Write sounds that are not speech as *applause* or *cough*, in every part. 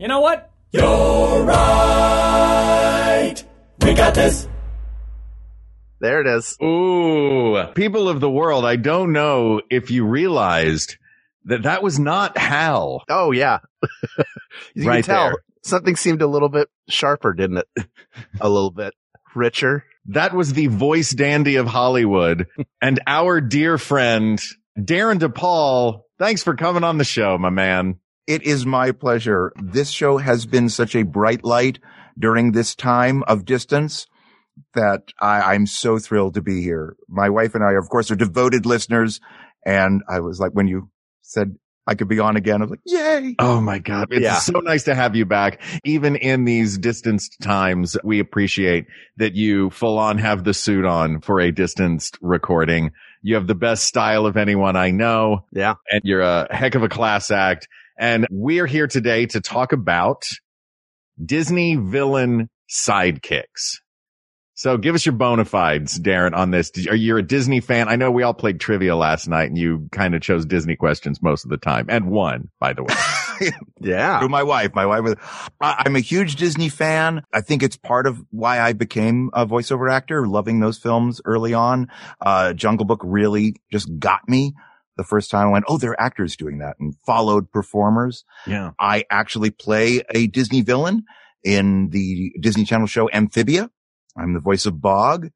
You know what? You're right. We got this. There it is. Ooh, people of the world, I don't know if you realized that that was not Hal. Oh yeah. *laughs* you Right can tell there. something seemed a little bit sharper, didn't it? a little bit richer. That was the voice dandy of Hollywood *laughs* and our dear friend, Darin De Paul. Thanks for coming on the show, my man. It is my pleasure. This show has been such a bright light during this time of distance that I, I'm so thrilled to be here. My wife and I, of course, are devoted listeners. And I was like, when you said I could be on again, I was like, yay. Oh my God. It's Yeah. so nice to have you back. Even in these distanced times, we appreciate that you full on have the suit on for a distanced recording. You have the best style of anyone I know. Yeah. And you're a heck of a class act. And we're here today to talk about Disney villain sidekicks. So give us your bona fides, Darin, on this. Did- Are you a Disney fan? I know we all played trivia last night and you kind of chose Disney questions most of the time and won, by the way. *laughs* Yeah. Through my wife. My wife was, I- I'm a huge Disney fan. I think it's part of why I became a voiceover actor, loving those films early on. Uh, Jungle Book really just got me the first time I went, Oh, there are actors doing that and followed performers. Yeah. I actually play a Disney villain in the Disney Channel show Amphibia. I'm the voice of Bog,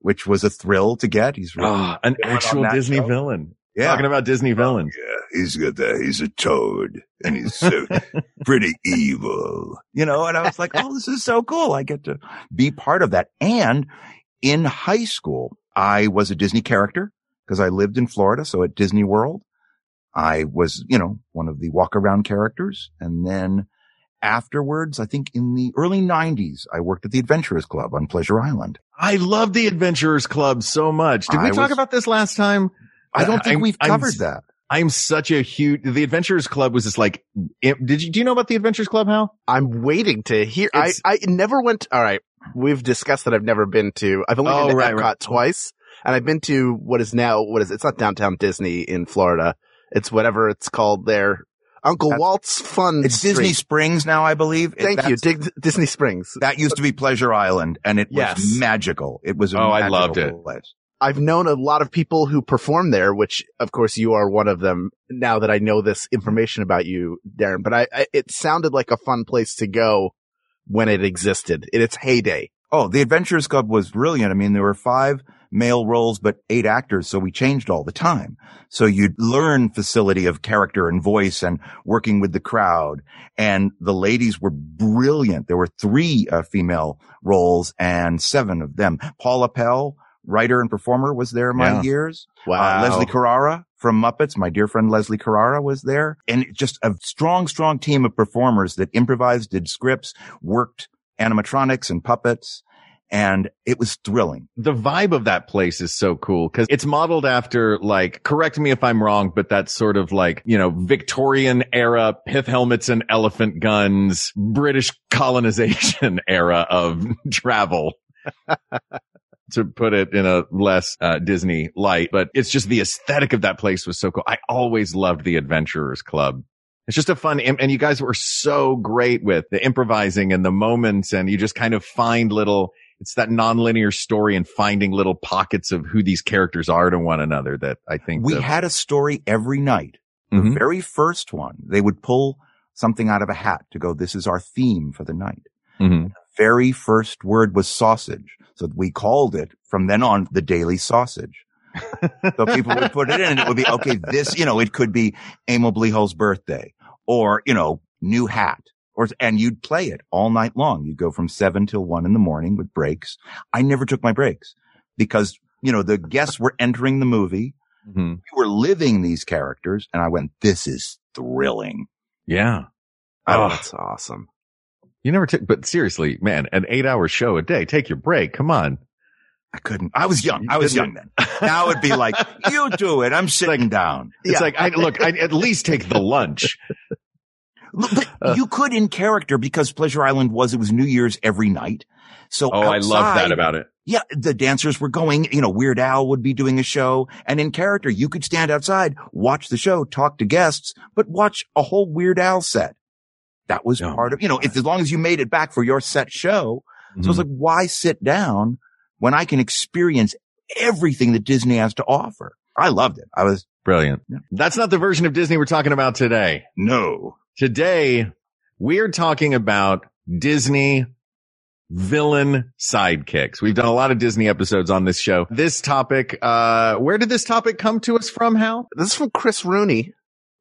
which was a thrill to get. He's really Ah, an actual Disney show. villain. Yeah. Talking about Disney villains. Yeah, he's got that. He's a toad and he's so *laughs* pretty evil. you know, and I was like, Oh, this is so cool. I get to be part of that. And in high school, I was a Disney character because I lived in Florida. So at Disney World, I was, you know, one of the walk around characters. And then afterwards, I think in the early nineties, I worked at the Adventurers Club on Pleasure Island. I love the Adventurers Club so much. Did we I talk was- about this last time? I don't think I'm- we've I'm covered that. I'm such a huge, the Adventurers Club was just like, it- did you, do you know about the Adventurers Club, Hal? I'm waiting to hear. I, I never went. All right. We've discussed that I've never been to. I've only Oh, been to right, Epcot right. twice and I've been to what is now, what is it? It's not downtown Disney in Florida. It's whatever it's called there. Uncle That's- Walt's Fun It's Disney Springs now, I believe. Thank you. That's- Dig, Disney Springs. That used to be Pleasure Island and it was magical. It was a Oh, I loved it. place. I've known a lot of people who perform there, which of course you are one of them now that I know this information about you, Darin, but I, I it sounded like a fun place to go when it existed in its heyday. Oh, the Adventurers Club was brilliant. I mean, there were five male roles, but eight actors. So we changed all the time. So you'd learn facility of character and voice and working with the crowd. And the ladies were brilliant. There were three uh, female roles and seven of them. Paula Pell, writer and performer was there my Yeah. years. Wow. Uh, Leslie Carrara from Muppets, my dear friend Leslie Carrara was there. And just a strong, strong team of performers that improvised, did scripts, worked animatronics and puppets. And it was thrilling. The vibe of that place is so cool because it's modeled after like, correct me if I'm wrong, but that's sort of like, you know, Victorian era pith helmets and elephant guns, British colonization *laughs* era of *laughs* travel. *laughs* to put it in a less uh, Disney light, but it's just the aesthetic of that place was so cool. I always loved the Adventurers Club. It's just a fun, and you guys were so great with the improvising and the moments, and you just kind of find little. It's that nonlinear story and finding little pockets of who these characters are to one another that I think We the- had a story every night. The very first one, they would pull something out of a hat to go, this is our theme for the night. Mhm. Very first word was sausage. So we called it from then on the daily sausage. so people would put it in and it would be, okay, this, you know, it could be Emil Bleehall's birthday or, you know, new hat or, and you'd play it all night long. You'd go from seven till one in the morning with breaks. I never took my breaks because, you know, the guests were entering the movie. Mhm. We were living these characters and I went, this is thrilling. Yeah. Oh, that's awesome. You never took, but seriously, man, an eight hour show a day. Take your break. Come on. I couldn't. I was young. I was young then. Now it'd be like, *laughs* you do it. I'm sitting down. It's Yeah. like, I look, I at least take the lunch. But Uh. you could in character because Pleasure Island was, it was New Year's every night. So Oh, I love that about it. Yeah, the dancers were going, you know, Weird Al would be doing a show and in character, you could stand outside, watch the show, talk to guests, but watch a whole Weird Al set. That was Oh, part of, you know, if as long as you made it back for your set show. So Mm-hmm. it's like, why sit down when I can experience everything that Disney has to offer? I loved it. I was, Brilliant. Yeah. That's not the version of Disney we're talking about today. no. Today, we're talking about Disney villain sidekicks. We've done a lot of Disney episodes on this show. This topic, uh, where did this topic come to us from, Hal? This is from Chris Rooney,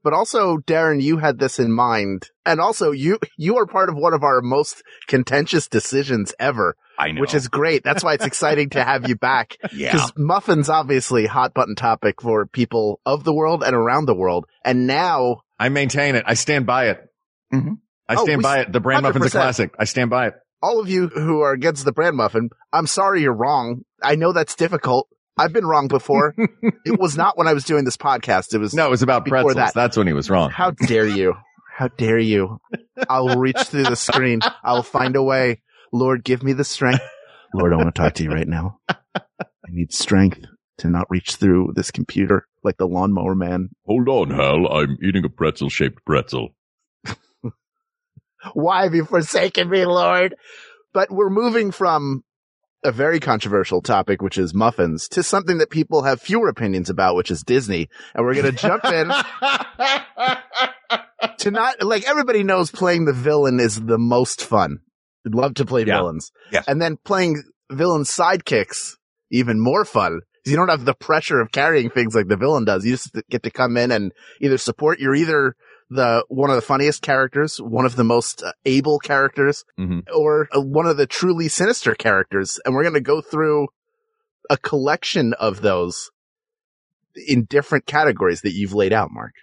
but also Darin, you had this in mind. And also you, you are part of one of our most contentious decisions ever, I know. which is great. That's why it's exciting to have you back. *laughs* yeah. Because muffins obviously hot button topic for people of the world and around the world. And now I maintain it. I stand by it. Mhm. I Oh, stand we- by it. The brand muffin's a classic. I stand by it. all of you who are against the brand muffin, I'm sorry you're wrong. I know that's difficult. I've been wrong before. *laughs* it was not when I was doing this podcast. It was No, it was about pretzels. that- That's when he was wrong. How dare you? How dare you? I will reach through the screen. I will find a way. Lord, give me the strength. Lord, I want to talk to you right now. I need strength to not reach through this computer like the lawnmower man. Hold on, Hal. I'm eating a pretzel shaped *laughs* pretzel. Why have you forsaken me, Lord? But we're moving from a very controversial topic, which is muffins, to something that people have fewer opinions about, which is Disney. And we're going to jump in *laughs* to not, like everybody knows playing the villain is the most fun. I'd love to play Yeah. villains. Yes. And then playing villain sidekicks, even more fun. You don't have the pressure of carrying things like the villain does. You just get to come in and either support. You're either the one of the funniest characters, one of the most uh, able characters, Mhm. or uh, one of the truly sinister characters. And we're going to go through a collection of those in different categories that you've laid out, Mark.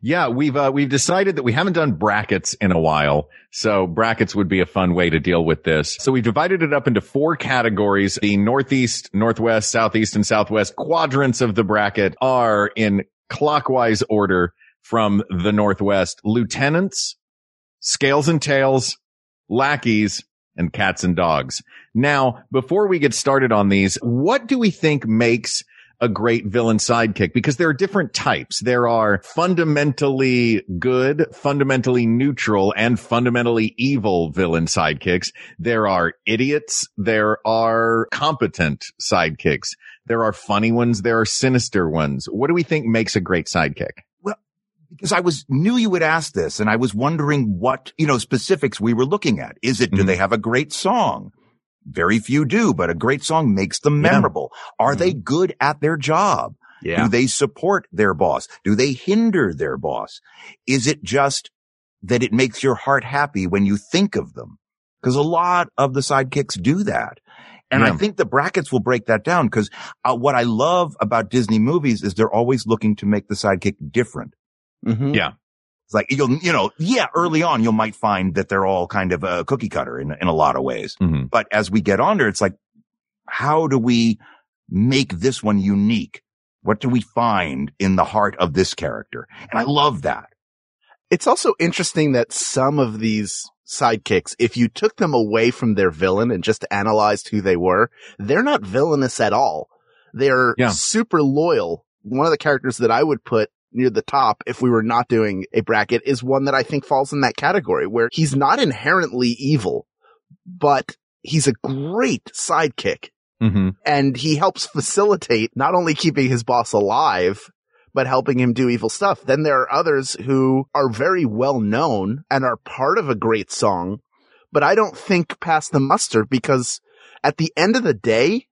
Yeah, we've uh, we've decided that we haven't done brackets in a while, so brackets would be a fun way to deal with this. So we've divided it up into four categories. The northeast, northwest, southeast, and southwest quadrants of the bracket are in clockwise order from the northwest: lieutenants, scales and tails, lackeys, and cats and dogs. Now, before we get started on these, what do we think makes a great villain sidekick because there are different types. There are fundamentally good, fundamentally neutral, and fundamentally evil villain sidekicks. There are idiots. There are competent sidekicks. There are funny ones. There are sinister ones. What do we think makes a great sidekick? Well, because I was knew you would ask this and I was wondering what, you know, specifics we were looking at. Is it, do Mhm. they have a great song? Very few do, but a great song makes them Yeah. memorable. Are they good at their job? Do they support their boss? Do they hinder their boss? Is it just that it makes your heart happy when you think of them? Because a lot of the sidekicks do that. And I think the brackets will break that down because uh, what I love about Disney movies is they're always looking to make the sidekick different. Mm-hmm. Yeah. It's like you'll, you know, yeah, early on you might find that they're all kind of a cookie cutter in, in a lot of ways. Mhm. But as we get on there, it's like, how do we make this one unique? What do we find in the heart of this character? And I love that. It's also interesting that some of these sidekicks, if you took them away from their villain and just analyzed who they were, they're not villainous at all. They're Yeah. super loyal. One of the characters that I would put near the top if we were not doing a bracket is one that I think falls in that category where he's not inherently evil, but he's a great sidekick Mm-hmm. and he helps facilitate not only keeping his boss alive, but helping him do evil stuff. Then there are others who are very well known and are part of a great song, but I don't think pass the muster because at the end of the day,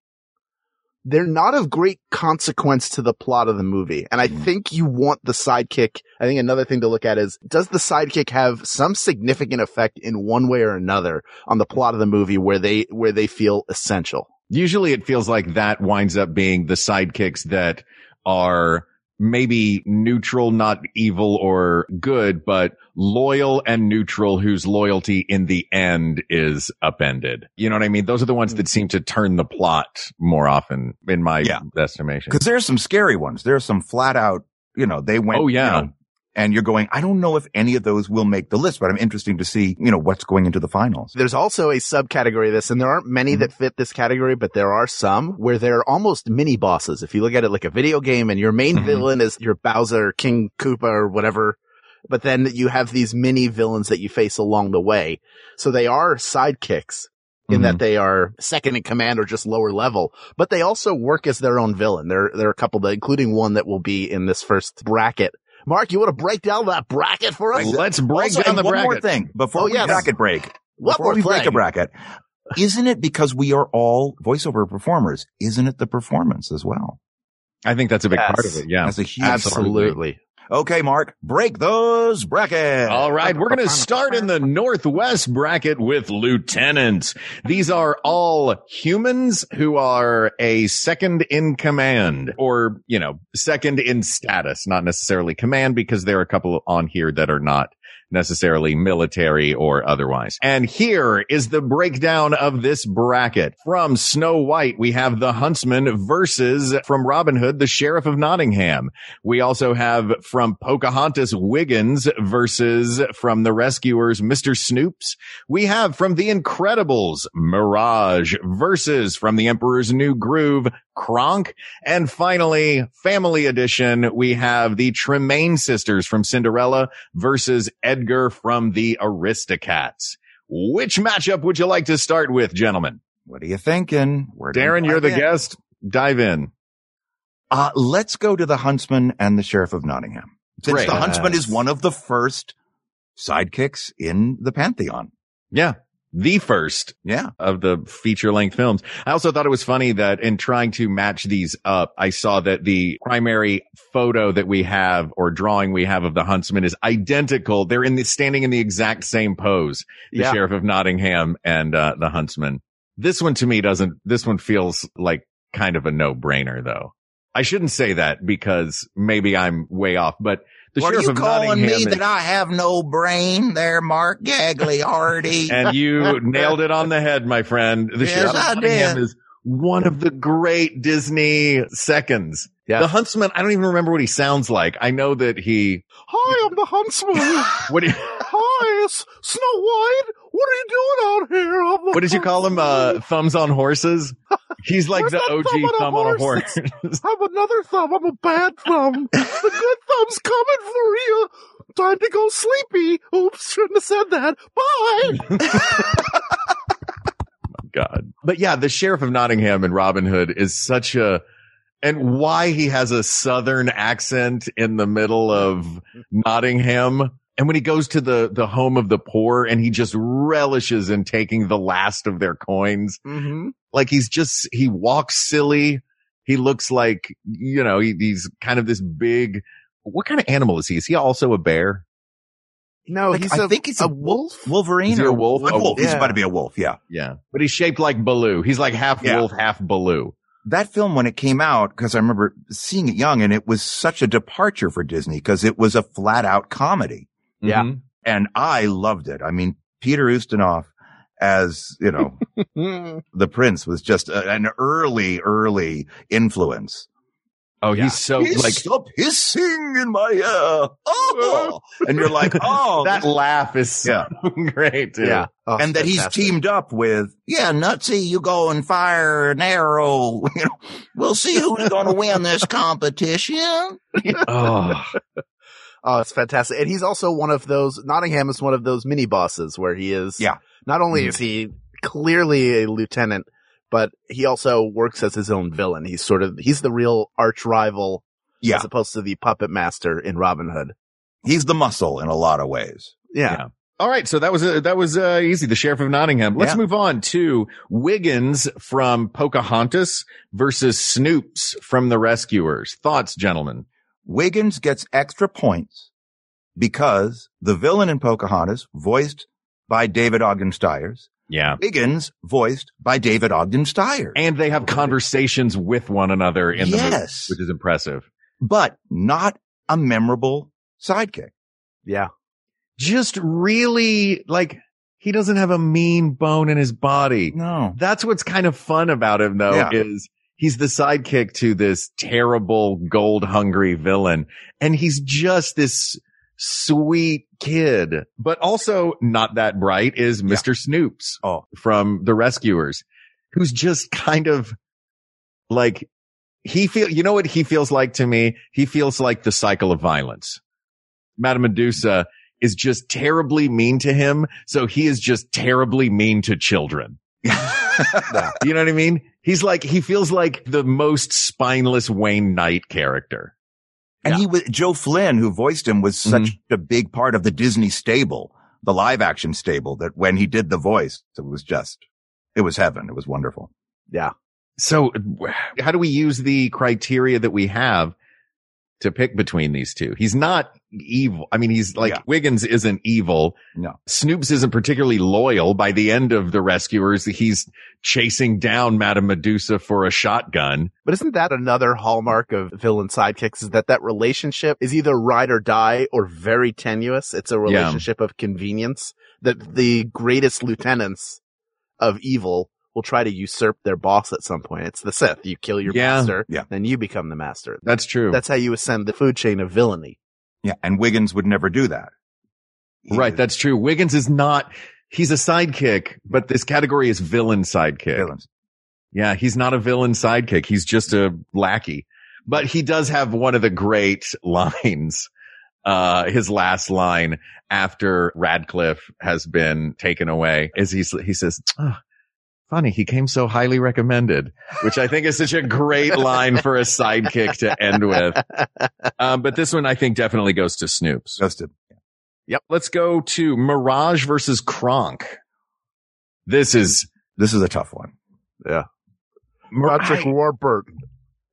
they're not of great consequence to the plot of the movie. And I mm. think you want the sidekick. I think another thing to look at is, does the sidekick have some significant effect in one way or another on the plot of the movie where they, where they feel essential? Usually it feels like that winds up being the sidekicks that are maybe neutral, not evil or good, but loyal and neutral whose loyalty in the end is upended. You know what I mean? Those are the ones that seem to turn the plot more often in my Yeah. estimation. Because there's some scary ones. There's some flat out, you know, they went. Oh, yeah. you know, and you're going, I don't know if any of those will make the list, but I'm interested to see, you know, what's going into the finals. There's also a subcategory of this, and there aren't many Mm-hmm. that fit this category, but there are some where they're almost mini bosses. If you look at it like a video game and your main Mhm. villain is your Bowser, King Koopa, or whatever, but then you have these mini villains that you face along the way. So they are sidekicks in Mm-hmm. that they are second in command or just lower level, but they also work as their own villain. There, there are a couple that, including one that will be in this first bracket. Mark, you want to break down that bracket for us? Let's break Also, down and the one bracket. more thing before Oh, we bracket break. What before we're we break a bracket, isn't it because we are all voiceover performers? Isn't it the performance as well? I think that's a big Yes. part of it. Yeah. That's a huge Absolutely. Okay, Mark, break those brackets. All right, we're going to start in the Northwest bracket with lieutenants. These are all humans who are a second in command or, you know, second in status, not necessarily command because there are a couple on here that are not necessarily military or otherwise. And here is the breakdown of this bracket. From Snow White, we have the Huntsman versus from Robin Hood, the Sheriff of Nottingham. We also have from Pocahontas Wiggins versus from the Rescuers, Mr. Snoops. We have from The Incredibles, Mirage versus from The Emperor's New Groove, Kronk. And finally, family edition, we have the Tremaine sisters from Cinderella versus Edgar from the Aristocats. Which matchup would you like to start with, gentlemen? What are you thinking? Where Darin, you're the in? guest. Dive in. Uh, let's go to the Huntsman and the Sheriff of Nottingham. Since Great. the Huntsman is one of the first sidekicks in the Pantheon. Yeah. The first Yeah. of the feature length films. I also thought it was funny that in trying to match these up, I saw that the primary photo that we have or drawing we have of the huntsman is identical. They're in the standing in the exact same pose. The Yeah. sheriff of Nottingham and uh, the huntsman. This one to me doesn't, this one feels like kind of a no brainer though. I shouldn't say that because maybe I'm way off, but the what are sheriff you of calling Nottingham me is- that I have no brain there, Mark Gagliardi? *laughs* and you *laughs* nailed it on the head, my friend. The Yes, Sheriff of Nottingham did. is one of the great Disney seconds. Yeah. The Huntsman, I don't even remember what he sounds like. I know that he, Hi, I'm the huntsman. *laughs* what, do you- Hi, it's Snow White. What are you doing out here? I'm what did you call him? Uh, thumbs on horses? He's like Where's the OG thumb on a thumb on a horse? *laughs* I'm another thumb. I'm a bad thumb. the good thumb's coming for you. Time to go sleepy. Oops, shouldn't have said that. Bye. *laughs* My god. But yeah, the Sheriff of Nottingham and Robin Hood is such a, and why he has a southern accent in the middle of Nottingham. And when he goes to the, the home of the poor and he just relishes in taking the last of their coins, mm-hmm. like he's just, he walks silly. He looks like, you know, he, he's kind of this big, what kind of animal is he? Is he also a bear? No, Like, he's I a, think he's a a wolf. Wolverine Is he or a wolf? A wolf. He's about to be a wolf. Yeah. Yeah. But he's shaped like Baloo. He's like half Yeah. wolf, half Baloo. That film, when it came out, because I remember seeing it young and it was such a departure for Disney because it was a flat out comedy Yeah. Mhm. and I loved it. I mean, Peter Ustinov as, you know, *laughs* the prince was just a, an early, early influence. Oh, Yeah. he's so like, stop hissing in my ear. Oh. *laughs* and you're like, oh, *laughs* that laugh is so great. Too. yeah. Oh, and that he's teamed up with, yeah, Nutsy, you go and fire an arrow. You know, we'll see who's going to win this competition. Oh, Oh, it's fantastic. And he's also one of those, Nottingham is one of those mini bosses where he is, Yeah. not only is he clearly a lieutenant, but he also works as his own villain. He's sort of, he's the real arch rival Yeah. as opposed to the puppet master in Robin Hood. He's the muscle in a lot of ways. Yeah. Yeah. All right, so that was uh, that was uh, easy. The sheriff of Nottingham. Let's Yeah. move on to Wiggins from Pocahontas versus Snoops from The Rescuers. Thoughts, gentlemen? Wiggins gets extra points because the villain in Pocahontas, voiced by David Ogden Stiers, Yeah, Wiggins voiced by David Ogden Stiers. and they have conversations with one another in the movie, which is impressive. but not a memorable sidekick. Yeah. Just really like he doesn't have a mean bone in his body. No. That's what's kind of fun about him though, Yeah. is he's the sidekick to this terrible gold hungry villain. And he's just this sweet kid, but also not that bright is Mr. Snoops Oh. from the rescuers, who's just kind of like he feel, you know what he feels like to me? He feels like the cycle of violence. Madame Medusa is just terribly mean to him. So he is just terribly mean to children. You know what I mean? He's like, he feels like the most spineless Wayne Knight character. And he was Joe Flynn, who voiced him, was such Mm-hmm. a big part of the Disney stable, the live action stable that when he did the voice, it was just, it was heaven. It was wonderful. Yeah. So how do we use the criteria that we have to pick between these two? He's not evil. I mean, he's like Yeah. Wiggins isn't evil. No. Snoops isn't particularly loyal. By the end of the rescuers, he's chasing down Madame Medusa for a shotgun. But isn't that another hallmark of villain sidekicks is that that relationship is either ride or die or very tenuous. It's a relationship of convenience that the greatest lieutenants of evil will try to usurp their boss at some point. It's the Sith. You kill your Yeah. master, Yeah. then you become the master. That's true. That's how you ascend the food chain of villainy. Yeah. And Wiggins would never do that. He right. was That's true. Wiggins is not, he's a sidekick, but this category is villain sidekick. villains. Yeah, he's not a villain sidekick. He's just a lackey. But he does have one of the great *laughs* lines, uh, his last line after Ratcliffe has been taken away is he, he says, "Ah, funny, he came so highly recommended, which I think is such a great line for a sidekick to end with. Um, but this one I think definitely goes to Snoops. Just a, Yep. Let's go to Mirage versus Kronk. This is this is a tough one. Yeah. Patrick I- Warburton.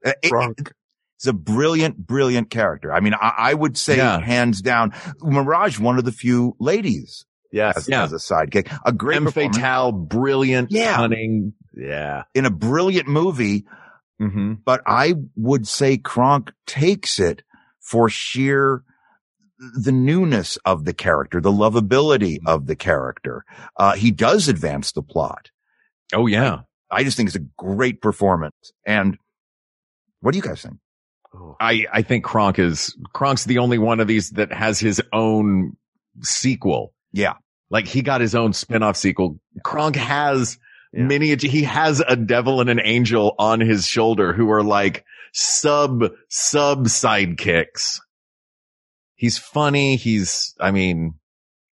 Uh, it- Kronk. It's a brilliant, brilliant character. I mean, I, I would say Yeah. hands down, Mirage, one of the few ladies Yes. as, Yeah. as a sidekick, a great femme fatale, brilliant, Yeah. cunning. Yeah. in a brilliant movie. Mm-hmm. but I would say Kronk takes it for sheer the newness of the character, the lovability of the character. Uh, he does advance the plot. Oh yeah. I just think it's a great performance. And what do you guys think? I, I think Kronk is, Kronk's the only one of these that has his own sequel. Yeah. Like he got his own spin-off sequel. Kronk has Yeah. miniature, he has a devil and an angel on his shoulder who are like sub, sub sidekicks. He's funny. He's, I mean,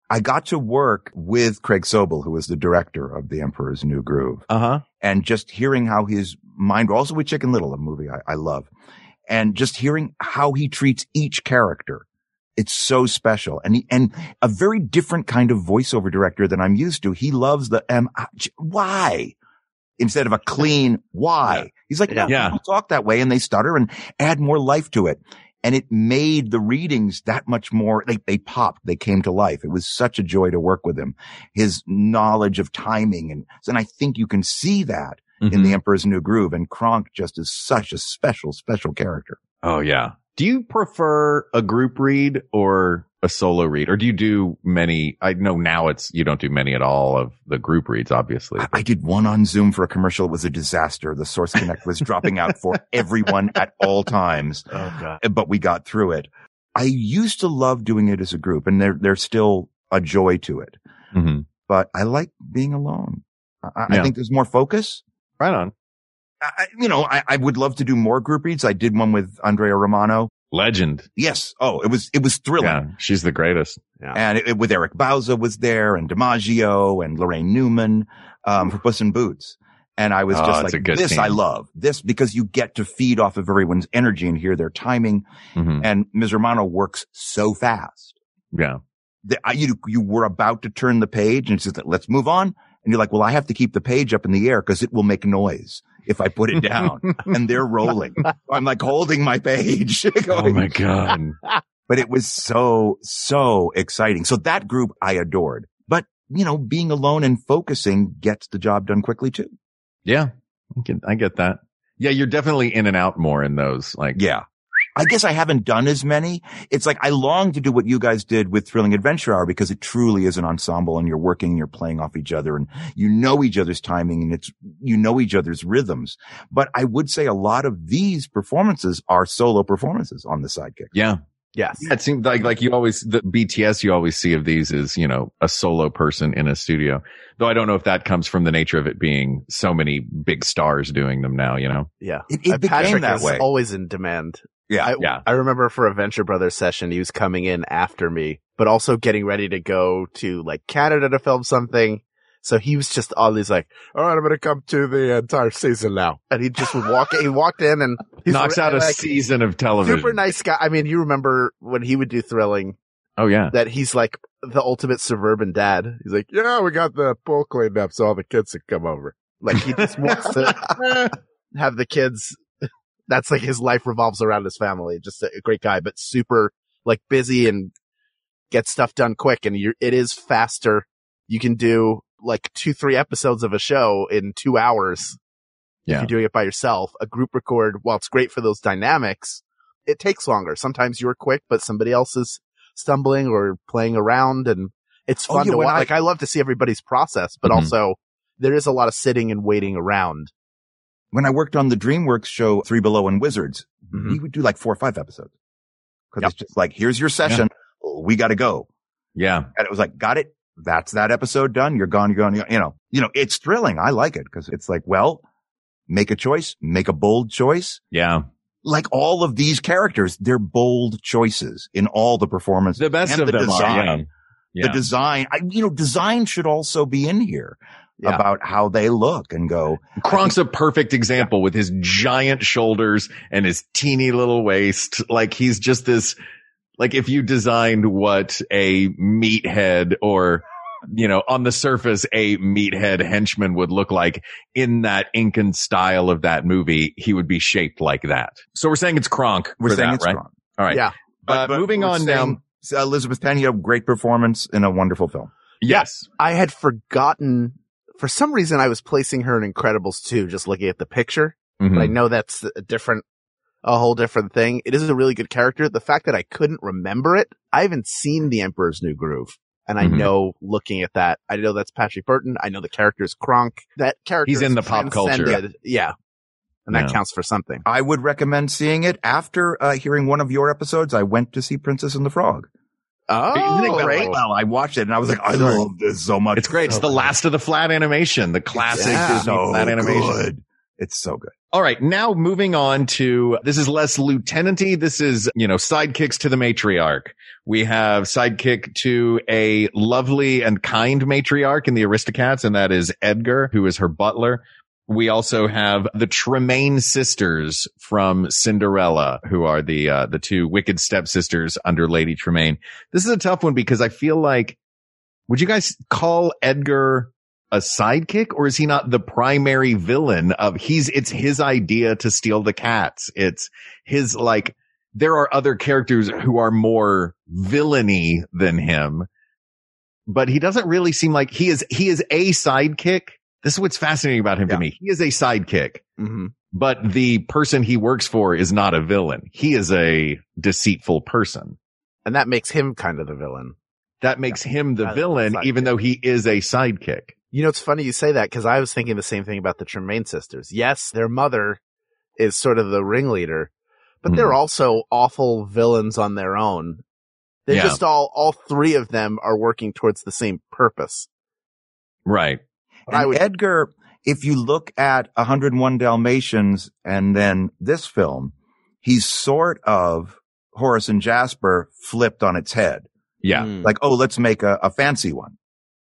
I got to work with Craig Sobel, who was the director of The Emperor's New Groove. uh huh. and just hearing how his mind, also with Chicken Little, a movie I, I love, and just hearing how he treats each character. It's so special. And he, and a very different kind of voiceover director than I'm used to. He loves the, um, uh, why? Instead of a clean why. He's like, no, Yeah. talk that way and they stutter and add more life to it. And it made the readings that much more, they, they popped, they came to life. It was such a joy to work with him. His knowledge of timing and, and I think you can see that in Mhm. The Emperor's New Groove. And Kronk just is such a special, special character. Oh yeah. Do you prefer a group read or a solo read, or do you do many? I know now it's you don't do many at all of the group reads, obviously. I, I did one on Zoom for a commercial. It was a disaster. The Source Connect was *laughs* dropping out for everyone at all times, *laughs* Oh god. but we got through it. I used to love doing it as a group and there, there's still a joy to it, hmm but I like being alone. I, I think there's more focus. Right on. I, you know, I, I would love to do more group reads. I did one with Andrea Romano. Legend. Yes. Oh, it was, it was thrilling. Yeah, she's the greatest. Yeah. And it, it- with Eric Bauza was there and DiMaggio and Laraine Newman, um, for Puss in Boots. And I was Oh, just like, this team. I love this because you get to feed off of everyone's energy and hear their timing. hmm And Ms. Romano works so fast. Yeah. that I, you, you were about to turn the page and it's just, let's move on. And you're like, well, I have to keep the page up in the air because it will make noise if I put it down *laughs* and they're rolling. I'm like holding my page. *laughs* Oh my god. *laughs* but it was so, so exciting. So that group I adored, but you know, being alone and focusing gets the job done quickly too. Yeah, I get, I get that. Yeah, you're definitely in and out more in those. Like, Yeah. I guess I haven't done as many. It's like I long to do what you guys did with Thrilling Adventure Hour because it truly is an ensemble and you're working and you're playing off each other and you know each other's timing and it's, you know each other's rhythms. But I would say a lot of these performances are solo performances on the sidekick. Yeah. Yes. Yeah, it seems like like you always the BTS you always see of these is you know a solo person in a studio. Though I don't know if that comes from the nature of it being so many big stars doing them now. You know. Yeah. It, it Uh, became Patrick that is way. always in demand. Yeah. I, Yeah. I remember for a Venture Brothers session, he was coming in after me, but also getting ready to go to like Canada to film something. So he was just always like, all right, I'm going to come to the entire season now. And he just would walk, he walked in and he's Knocks out a like, season of television. super nice guy. I mean, you remember when he would do thrilling Oh yeah. that he's like the ultimate suburban dad. He's like, yeah, we got the pool cleaned up so all the kids can come over. Like he just wants to *laughs* have the kids. That's like his life revolves around his family. Just a, a great guy, but super like busy and gets stuff done quick. And you're, it is faster. You can do like two, three episodes of a show in two hours. If Yeah. you're doing it by yourself, a group record, while it's great for those dynamics, it takes longer. Sometimes you're quick, but somebody else is stumbling or playing around and it's Oh, fun yeah, to watch. I- like I love to see everybody's process, but Mhm. also there is a lot of sitting and waiting around. When I worked on the DreamWorks show Three Below and Wizards, Mhm. we would do like four or five episodes. Cause Yep. it's just like, here's your session. We got to go. Yeah. And it was like, got it. That's that episode done. You're gone. You're gone. You're, you know, you know, it's thrilling. I like it because it's like, well, make a choice, make a bold choice. Yeah. Like all of these characters, they're bold choices in all the performances. The best and of the them design. are. Yeah. Yeah. The design, I, you know, design should also be in here Yeah. about how they look and go. Kronk's a perfect example with his giant shoulders and his teeny little waist. Like he's just this, like if you designed what a meathead or, you know, on the surface, a meathead henchman would look like in that Incan style of that movie, he would be shaped like that. So we're saying it's Kronk We're saying that, it's right? wrong. All right. Yeah. Uh, moving on saying, now. uh, Elizabeth Peña, you have great performance in a wonderful film. Yes. I had forgotten for some reason I was placing her in Incredibles 2, just looking at the picture. Mhm. But I know that's a different, a whole different thing. It is a really good character. The fact that I couldn't remember it, I haven't seen The Emperor's New Groove. And I Mhm. know looking at that, I know that's Patrick Burton. I know the character's Kronk. That character He's in is the pop culture. transcended. Yeah. And that Yeah. counts for something. I would recommend seeing it after uh, hearing one of your episodes. I went to see Princess and the Frog. Oh, Isn't it great? Well, I watched it and I was like, I love this so much. It's great. It's the last of the flat animation, the classic Yeah. Disney so flat animation. good. It's so good. All right. Now moving on to, this is less lieutenanty. This is, you know, sidekicks to the matriarch. We have sidekick to a lovely and kind matriarch in the Aristocats, and that is Edgar, who is her butler. We also have the Tremaine sisters from Cinderella, who are the, uh, the two wicked stepsisters under Lady Tremaine. This is a tough one because I feel like, would you guys call Edgar a sidekick or is he not the primary villain of he's it's his idea to steal the cats it's his like there are other characters who are more villainy than him but he doesn't really seem like he is he is a sidekick this is what's fascinating about him Yeah. to me he is a sidekick hmm but the person he works for is not a villain he is a deceitful person And that makes him kind of the villain. that makes him the than villain even though he is a sidekick You know, it's funny you say that because I was thinking the same thing about the Tremaine sisters. Yes, their mother is sort of the ringleader, but Mhm. they're also awful villains on their own. They're Yeah. just all, all three of them are working towards the same purpose. right And would, Edgar, if you look at 101 Dalmatians and then this film, he's sort of Horace and Jasper flipped on its head. yeah Mm. Like, oh, let's make a, a fancy one.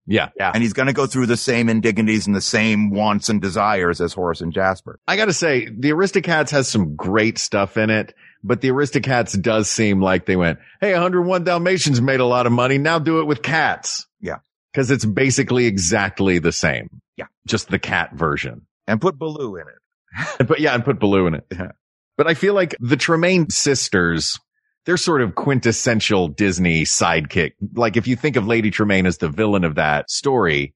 yeah And he's going to go through the same indignities and the same wants and desires as Horace and Jasper. I gotta say, the Aristocats has some great stuff in it, but the Aristocats does seem like they went, Hey, 101 Dalmatians made a lot of money. Now do it with cats. Yeah. Cause it's basically exactly the same. Yeah. Just the cat version. And put Baloo in it. But yeah, and put Baloo in it. Yeah. But I feel like the Tremaine sisters, they're sort of quintessential Disney sidekick. Like if you think of Lady Tremaine as the villain of that story,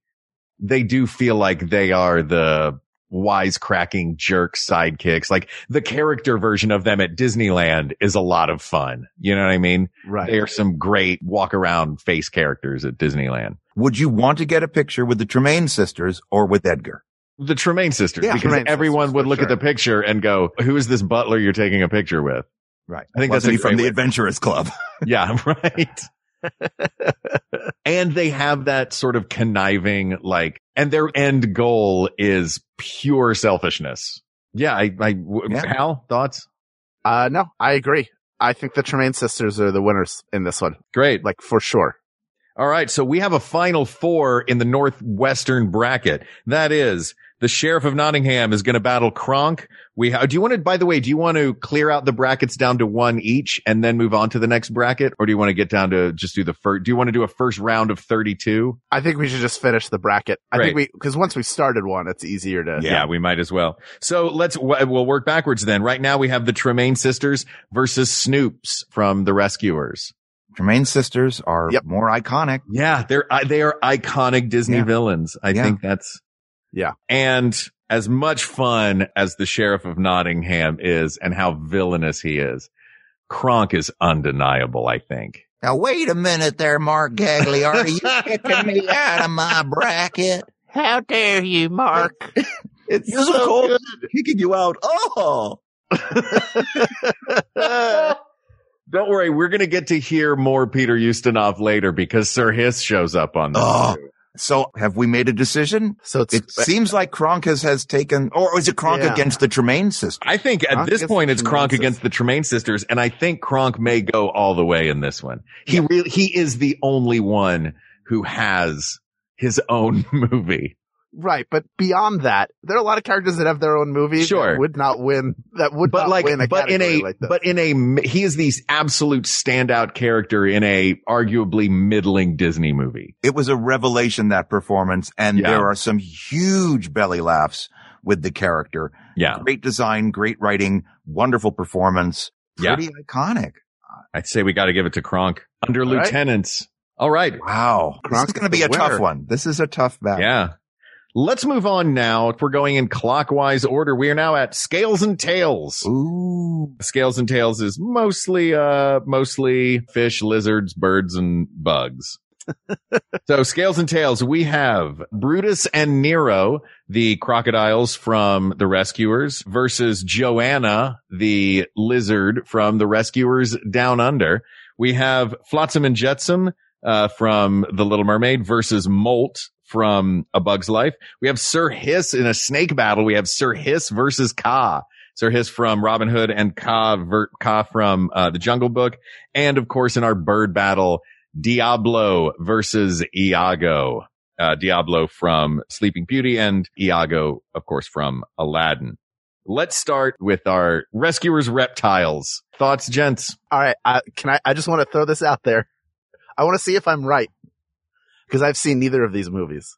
they do feel like they are the wisecracking jerk sidekicks. Like the character version of them at Disneyland is a lot of fun. You know what I mean? Right. They are some great walk around face characters at Disneyland. Would you want to get a picture with the Tremaine sisters or with Edgar? The Tremaine sisters, Yeah, because Tremaine everyone sisters, would for look at the picture and go, who is this butler you're taking a picture with? Right. I think that's Wasn't a he from great the way- Adventurers Club. *laughs* Yeah, *laughs* right. And they have that sort of conniving, like, and their end goal is pure selfishness. Yeah, I, Yeah. Hal, thoughts? Uh, no, I agree. I think the Tremaine sisters are the winners in this one, Great. like for sure. All right. So we have a final four in the Northwestern bracket. That is the Sheriff of Nottingham is going to battle Kronk. We ha- do you want to, by the way, do you want to clear out the brackets down to one each and then move on to the next bracket? Or do you want to get down to just do the first, do you want to do a first round of 32? I think we should just finish the bracket. I think we, cause once we started one, it's easier to. Yeah. we might as well. So let's, we'll work backwards then. Right now we have the Tremaine sisters versus Snoops from the Rescuers. Tremaine sisters are Yep. more iconic. Yeah, they're they are iconic Disney Yeah. villains. I Yeah. think that's Yeah. And as much fun as the sheriff of Nottingham is, and how villainous he is, Kronk is undeniable. I think. Now wait a minute there, Mark Gagliardi. You *laughs* kicking me out of my bracket. How dare you, Mark? *laughs* It's so cold. Kicking you out. Oh. *laughs* Don't worry, we're gonna get to hear more Peter Ustinov later because Sir Hiss shows up on this. Oh. too. So have we made a decision? So it's, It seems like Kronk has, has taken, or is it Kronk Yeah. against the Tremaine sisters? I think at Kronk this point it's Tremaine Kronk sisters. against the Tremaine sisters, and I think Kronk may go all the way in this one. He really, he is the only one who has his own *laughs* movie. Right. But beyond that, there are a lot of characters that have their own movies. Sure. That would not win. That would But not like, win a but in a, like this. but in a, he is the absolute standout character in a arguably middling Disney movie. It was a revelation, that performance. And Yeah. there are some huge belly laughs with the character. Yeah. Great design, great writing, wonderful performance. Yeah. Pretty iconic. I'd say we got to give it to Kronk under All right. lieutenants. All right. Wow. Kronk's this is going to be the a tough one. This is a tough battle. Yeah. Let's move on now. We're going in clockwise order, we are now at scales and tails. Ooh. Scales and tails is mostly, uh, mostly fish, lizards, birds, and bugs. *laughs* so scales and tails, we have Brutus and Nero, the crocodiles from the rescuers versus Joanna, the lizard from the rescuers down under. We have Flotsam and Jetsam, uh, from the Little Mermaid versus Molt from A Bug's Life. We have Sir Hiss in a snake battle. We have Sir Hiss versus Kaa. Sir Hiss from Robin Hood and Kaa, ver- Kaa from uh, the Jungle Book. And of course, in our bird battle, Diablo versus Iago. Uh, Diablo from Sleeping Beauty and Iago, of course, from Aladdin. Let's start with our rescuers reptiles. Thoughts, gents? All right. I, can I, I just want to throw this out there. I want to see if I'm right because I've seen neither of these movies,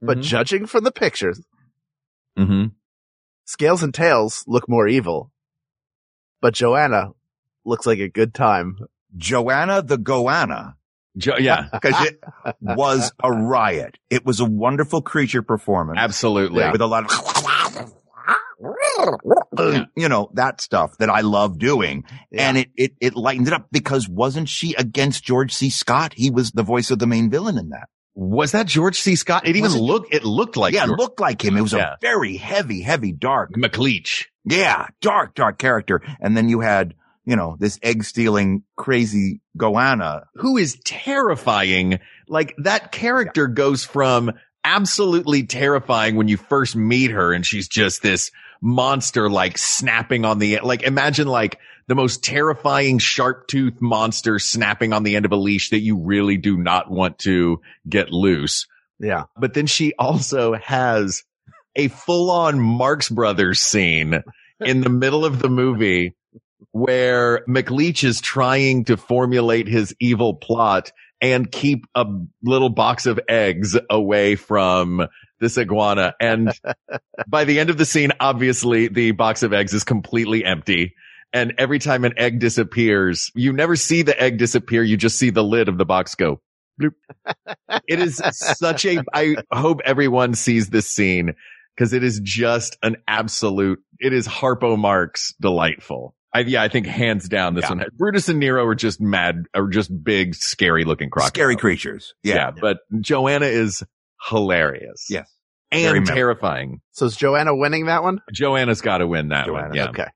but judging from the pictures, mm-hmm. Scales and Tails look more evil, but Joanna looks like a good time. Joanna the Goanna. Jo- yeah, *laughs* Because it was a riot. It was a wonderful creature performance. absolutely. With a lot of, you know, that stuff that I love doing. Yeah. And it, it, it lightened it up because wasn't she against George C. Scott? He was the voice of the main villain in that. Was that George C. Scott? It even Was it- looked, it looked like yeah, it looked like him. It was Yeah. a very heavy, heavy, dark. McLeach. Yeah, dark, dark character. And then you had, you know, this egg stealing crazy goanna. who is terrifying. Like that character goes from absolutely terrifying when you first meet her and she's just this monster like snapping on the like imagine like the most terrifying sharp tooth monster snapping on the end of a leash that you really do not want to get loose. Yeah. But then she also has a full on Marx Brothers scene *laughs* in the middle of the movie where McLeach is trying to formulate his evil plot and keep a little box of eggs away from this iguana. And *laughs* by the end of the scene, obviously the box of eggs is completely empty. And every time an egg disappears, you never see the egg disappear. You just see the lid of the box go. bloop. *laughs* it is such a, I hope everyone sees this scene. because it is just an absolute, it is Harpo Marx delightful. I, yeah, I think hands down this Yeah. one. Brutus and Nero are just mad, are just big, scary looking crocodiles. Scary creatures. Yeah. Yeah. but Joanna is hilarious. Yes. And terrifying. So is Joanna winning that one? Joanna's got to win that one. Joanna, Yeah. Okay.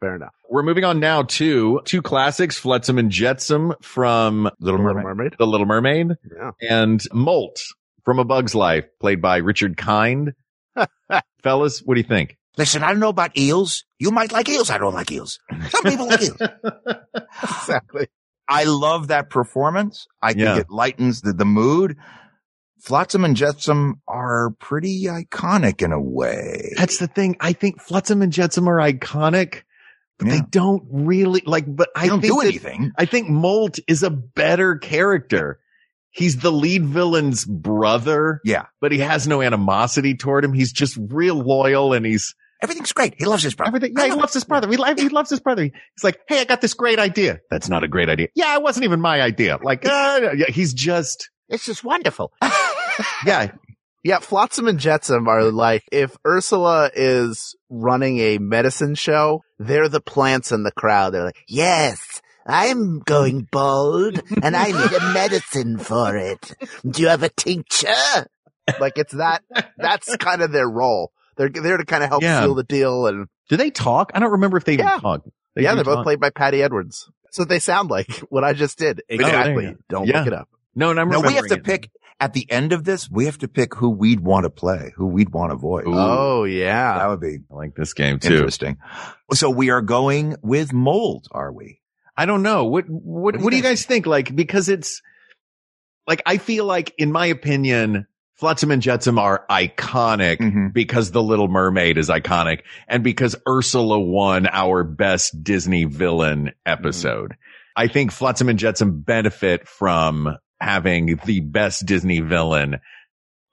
Fair enough. We're moving on now to two classics, Flotsam and Jetsam from Little Little Mermaid. Mermaid. The Little Mermaid Yeah. and Molt from A Bug's Life, played by Richard Kind. *laughs* Fellas, what do you think? Listen, I don't know about eels. You might like eels. I don't like eels. Some people like eels. *laughs* Exactly. I love that performance. I Yeah. think it lightens the, the mood. Flotsam and Jetsam are pretty iconic in a way. That's the thing. I think Flotsam and Jetsam are iconic, but they don't really like, but I don't think do that- anything. I think Molt is a better character. He's the lead villain's brother, Yeah. but he has no animosity toward him. He's just real loyal and he's Everything's great. He loves his brother. everything. Yeah, he loves his brother. He, he loves his brother. He's like, Hey, I got this great idea. That's not a great idea. Yeah, it wasn't even my idea. Like, uh, yeah, he's just, This is wonderful. *laughs* yeah, Yeah, Flotsam and Jetsam are like, if Ursula is running a medicine show, they're the plants in the crowd. They're like, yes, I'm going bald and I need a medicine for it. Do you have a tincture? Like it's that, that's kind of their role. They're there to kind of help Yeah. seal the deal. And do they talk? I don't remember if they even talk. They yeah, they're both played by Paddi Edwards. So they sound like *laughs* what I just did. Exactly. you go. Don't Yeah. look it up. No, and I'm No, we have to it. pick at the end of this. We have to pick who we'd want to play, who we'd want to voice. Ooh. Oh yeah. That would be I like this game too. interesting. So we are going with Molt, are we? I don't know. What what do you what do you guys think? Like because it's like I feel like in my opinion, Flotsam and Jetsam are iconic Mhm. because The Little Mermaid is iconic and because Ursula won our best Disney villain episode. I think Flotsam and Jetsam benefit from having the best Disney villain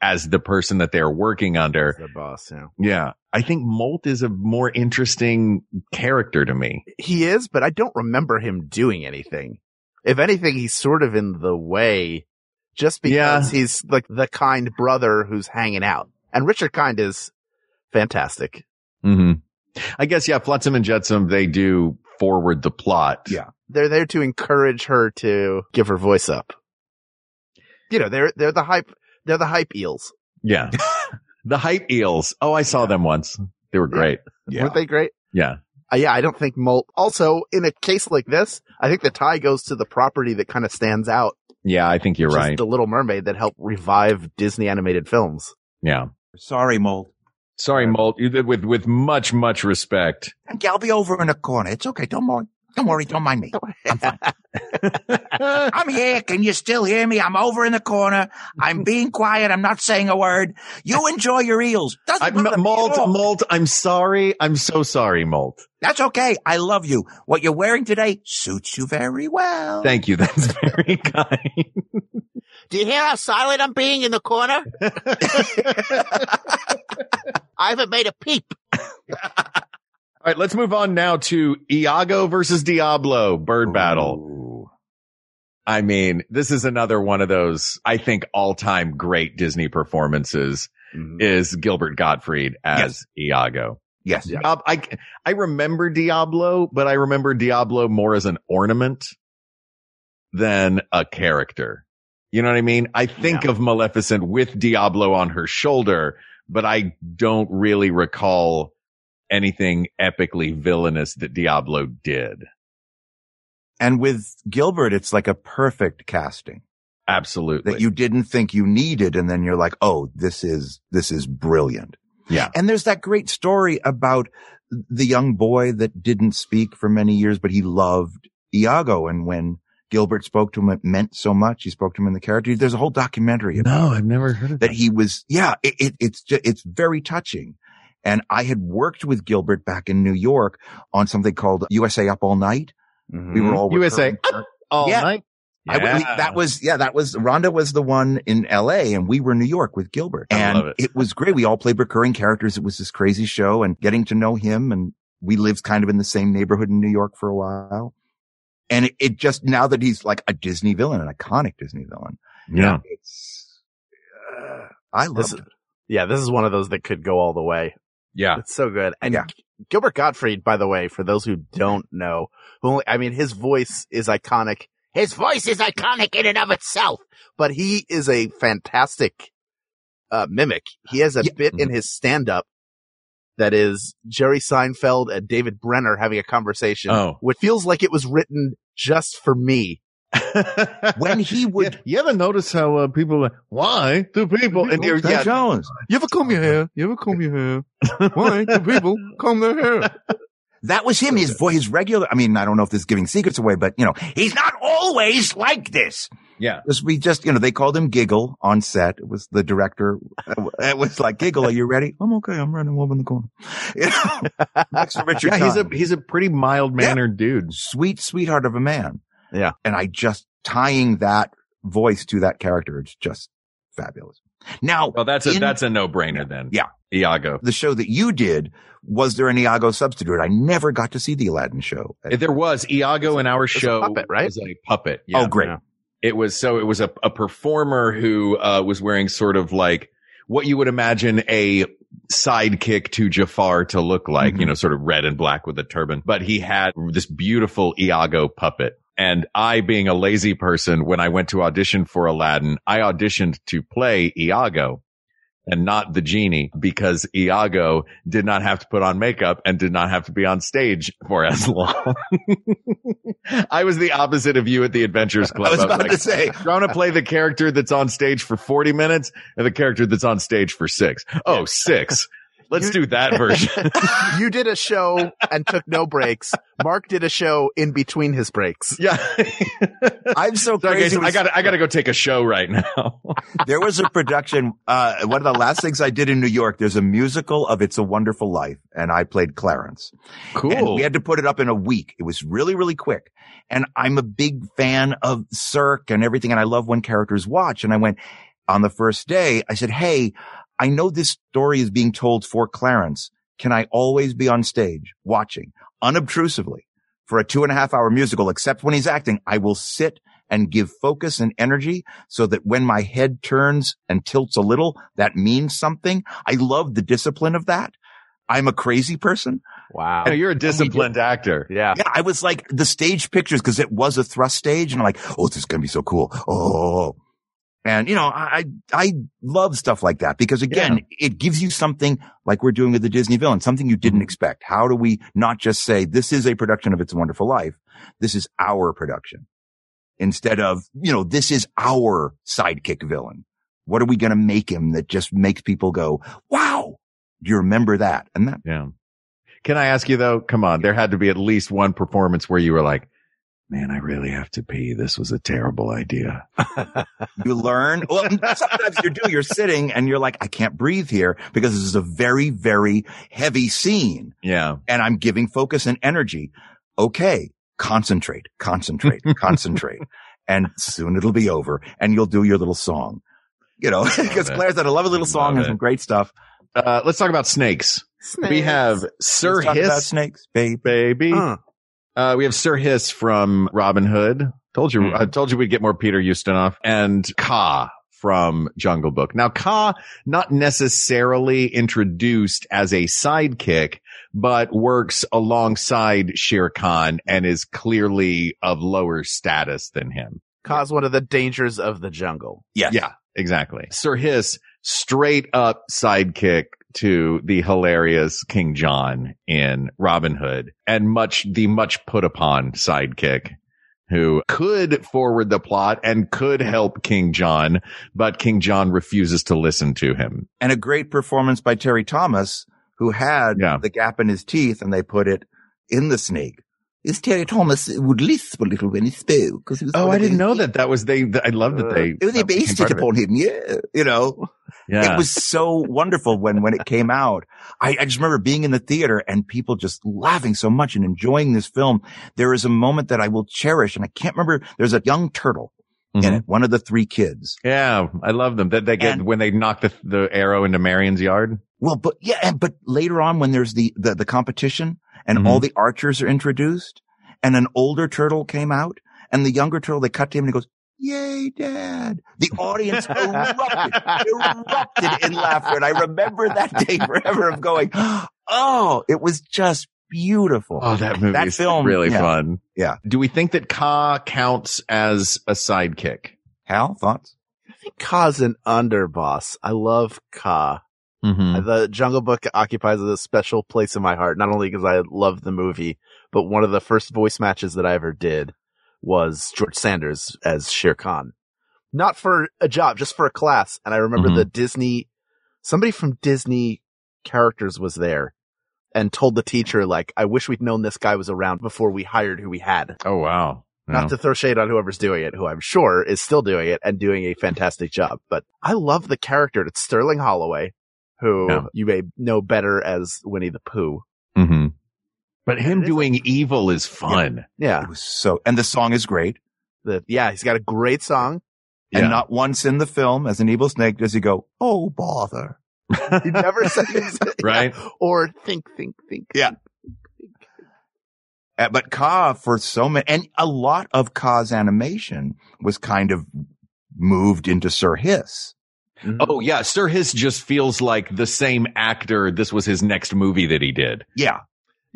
as the person that they're working under. The boss. Yeah. Yeah. I think Molt is a more interesting character to me. He is, but I don't remember him doing anything. If anything, he's sort of in the way just because he's like the kind brother who's hanging out. And Richard Kind is fantastic. hmm I guess, yeah, Flotsam and Jetsam, they do forward the plot. Yeah. They're there to encourage her to give her voice up. You know, they're, they're the hype, they're the hype eels. Yeah. *laughs* the hype eels. Oh, I saw them once. They were great. Yeah. Weren't they great? Yeah. Uh, yeah, I don't think Molt. Also, in a case like this, I think the tie goes to the property that kind of stands out. Yeah, I think you're right. The Little Mermaid that helped revive Disney animated films. yeah. Sorry, Molt. Sorry, Molt. You did with, with much, much respect. I'll be over in a corner. It's okay. Don't worry. Don't worry. Don't mind me. *laughs* I'm fine. *laughs* I'm here. Can you still hear me? I'm over in the corner. I'm being quiet. I'm not saying a word. You enjoy your eels. Doesn't I, bother me at Molt, all. Molt, I'm sorry. I'm so sorry, Molt. That's okay. I love you. What you're wearing today suits you very well. Thank you. That's *laughs* very kind. Do you hear how silent I'm being in the corner? *laughs* I haven't made a peep. All right, let's move on now to Iago versus Diablo bird battle. I mean, this is another one of those, I think, all time great Disney performances is Gilbert Gottfried as Iago. Yes. Uh, I, I remember Diablo, but I remember Diablo more as an ornament than a character. You know what I mean? I think of Maleficent with Diablo on her shoulder, but I don't really recall anything epically villainous that Diablo did. And with Gilbert, it's like a perfect casting Absolutely. that you didn't think you needed. And then you're like, Oh, this is, this is brilliant. yeah. And there's that great story about the young boy that didn't speak for many years, but he loved Iago. And when Gilbert spoke to him, it meant so much. He spoke to him in the character. There's a whole documentary about No, I've never heard of that he was, yeah, it, it, it's, ju- it's very touching. And I had worked with Gilbert back in New York on something called USA Up All Night. We were all USA Up all Yeah. night. I w- that was, yeah, that was, Rhonda was the one in LA and we were in New York with Gilbert. I and love it. was great. We all played recurring characters. It was this crazy show and getting to know him. And we lived kind of in the same neighborhood in New York for a while. And it, it just, now that he's like a Disney villain, an iconic Disney villain, yeah. it's, uh, I This loved it. Yeah, this is one of those that could go all the way. Yeah. It's so good. And Yeah. Gilbert Gottfried, by the way, for those who don't know, who only, I mean, his voice is iconic. His voice is iconic in and of itself, but he is a fantastic, uh, mimic. He has a Yeah. bit in his stand up that is Jerry Seinfeld and David Brenner having a conversation, Oh. which feels like it was written just for me. *laughs* When he would- Yeah, you ever notice how uh, people are, why do people, and you're, yeah, Jones. You ever comb your hair? You ever comb your hair? Why do people comb their hair? *laughs* That was him. His voice, his regular. I mean, I don't know if this is giving secrets away, but you know, he's not always like this. yeah. This- We just, you know, they called him Giggle on set. It was the director. *laughs* It was like, Giggle, are you ready? I'm okay. I'm running over in the corner. You know, next to Richard. Yeah, he's a, he's a pretty mild mannered dude. sweet, sweetheart of a man. Yeah. And I just tying that voice to that character. It's just fabulous. Now, Well, that's a, in that's a no brainer then. Yeah. Iago. the show that you did, was there an Iago substitute? I never got to see the Aladdin show. There was Iago in our a show. puppet, right? Was a puppet. Yeah. oh, great. Yeah. It was so it was a, a performer who uh, was wearing sort of like what you would imagine a sidekick to Jafar to look like, Mhm. you know, sort of red and black with a turban. But he had this beautiful Iago puppet. And I, being a lazy person, when I went to audition for Aladdin, I auditioned to play Iago and not the genie because Iago did not have to put on makeup and did not have to be on stage for as *laughs* long. I was the opposite of you at the Adventurers *laughs* Club. I was about like, to say, I want to play the character that's on stage for 40 minutes and the character that's on stage for six? Oh, six. Let's do that *laughs* version. you did a show and took no breaks. Mark did a show in between his breaks. yeah. *laughs* I'm so Sorry, guys, crazy. I got I got to go take a show right now. *laughs* there was a production. Uh, one of the last things I did in New York, there's a musical of It's a Wonderful Life and I played Clarence. And cool. we had to put it up in a week. It was really, really quick. And I'm a big fan of Cirque and everything. And I love when characters watch. And I went on the first day, I said, Hey, I know this story is being told for Clarence. Can I always be on stage watching unobtrusively for a two and a half hour musical, except when he's acting? I will sit and give focus and energy so that when my head turns and tilts a little, that means something. I love the discipline of that. I'm a crazy person. Wow. You know, you're a disciplined actor. Yeah. Yeah, I was like the stage pictures because it was a thrust stage, and I'm like, oh, this is gonna be so cool. Oh, and you know, I I love stuff like that because again, it gives you something like we're doing with the Disney villain, something you didn't mm-hmm. expect. How do we not just say this is a production of It's a Wonderful Life? This is our production instead of you know this is our sidekick villain. What are we gonna make him that just makes people go, wow? Do you remember that? And that Yeah. Can I ask you though? Come on. There had to be at least one performance where you were like, man, I really have to pee. This was a terrible idea. *laughs* You learn. Well, *laughs* sometimes you do. You're sitting and you're like, I can't breathe here because this is a very, very heavy scene Yeah. and I'm giving focus and energy. Okay. Concentrate, concentrate, *laughs* concentrate. And soon it'll be over and you'll do your little song, you know, because it. Claire's had a lovely little song Love and it. some great stuff. Uh, let's talk about snakes. We have Sir Let's talk about Hiss, snakes, babe. baby. Huh. Uh, we have Sir Hiss from Robin Hood. Told you, Hmm. I told you we'd get more Peter Ustinov and Kaa from Jungle Book. Now, Kaa not necessarily introduced as a sidekick, but works alongside Shere Khan and is clearly of lower status than him. Cause one of the dangers of the jungle. Yes. Yeah, exactly. Sir Hiss, straight up sidekick to the hilarious King John in Robin Hood and much, the much put upon sidekick who could forward the plot and could help King John, but King John refuses to listen to him. And a great performance by Terry Thomas, who had Yeah. the gap in his teeth and they put it in the snake. Is Terry Thomas would lisp a little when he spoke because he was. oh, I didn't know that. That was they. I love that they. Uh, it was they based it upon him, yeah. You know, Yeah. it was so wonderful when when it came out. I, I just remember being in the theater and people just laughing so much and enjoying this film. There is a moment that I will cherish, and I can't remember. There's a young turtle in Mhm. it, one of the three kids. Yeah, I love them. That they get And- when they knock the the arrow into Marian's yard. Well, but yeah, and, but later on when there's the, the, the competition and Mhm. all the archers are introduced and an older turtle came out and the younger turtle, they cut to him and he goes, Yay, dad. The audience *laughs* erupted, erupted in laughter. And I remember that day *laughs* forever of going, Oh, it was just beautiful. Oh, that movie that film, really yeah. fun. Yeah. Do we think that Kaa counts as a sidekick? Hal, thoughts? I think Kaa's an underboss. I love Kaa. Mm-hmm. The Jungle Book occupies a special place in my heart, not only because I love the movie, but one of the first voice matches that I ever did was George Sanders as Shere Khan. Not for a job, just for a class. And I remember Mhm. the Disney, somebody from Disney characters was there and told the teacher, like, I wish we'd known this guy was around before we hired who we had. Oh, wow. Not No. to throw shade on whoever's doing it, who I'm sure is still doing it and doing a fantastic job. But I love the character. It's Sterling Holloway, who you may know better as Winnie the Pooh. But him It is doing evil is fun. Yeah. It was so, and the song is great. The, yeah, he's got a great song. Yeah. And not once in the film as an evil snake does he go, Oh, bother. He never *laughs* says *laughs* Right? or think, think, think. Yeah. Uh, but Kaa for so many, and a lot of Kaa's animation was kind of moved into Sir Hiss. Oh, yeah. Sir Hiss just feels like the same actor. This was his next movie that he did. Yeah.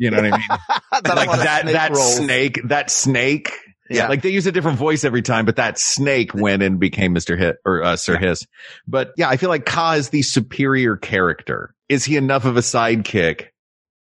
You know what I mean? *laughs* A like that, snake that snake, that snake. Yeah. Like they use a different voice every time, but that snake went and became Mr. Hit or uh, Sir Hiss. But yeah, I feel like Kaa is the superior character. Is he enough of a sidekick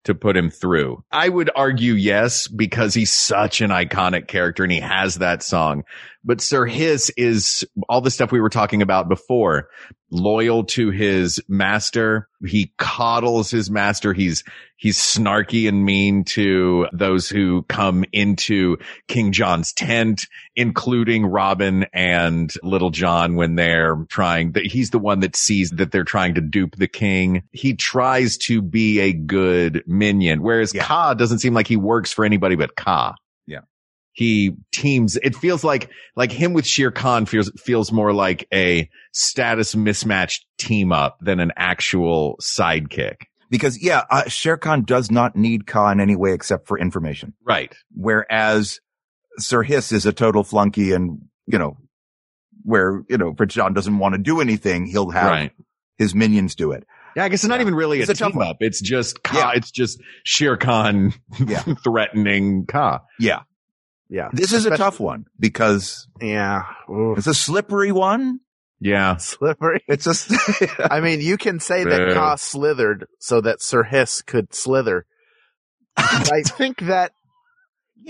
to put him through? I would argue yes, because he's such an iconic character and he has that song. But Sir Hiss is all the stuff we were talking about before. Loyal to his master. He coddles his master. He's, he's snarky and mean to those who come into King John's tent, including Robin and Little John when they're trying that he's the one that sees that they're trying to dupe the king. He tries to be a good minion, whereas Yeah. Kaa doesn't seem like he works for anybody but Kaa. Yeah. He teams, it feels like, like him with Shere Khan feels, feels more like a status mismatched team up than an actual sidekick. Because yeah, uh, Shere Khan does not need Kaa in any way except for information. Right. Whereas Sir Hiss is a total flunky and, you know, where, you know, Prince John doesn't want to do anything. He'll have Right. his minions do it. Yeah, I guess it's not even really It's a, a team up. It's just Kaa, Yeah. it's just Shere Khan Yeah. *laughs* threatening Kaa. Yeah. Yeah. This is a tough one because Yeah. Ooh. it's a slippery one. Yeah. *laughs* Slippery. It's a, *laughs* I mean, you can say that Yeah. Kaa slithered so that Sir Hiss could slither. *laughs* I think that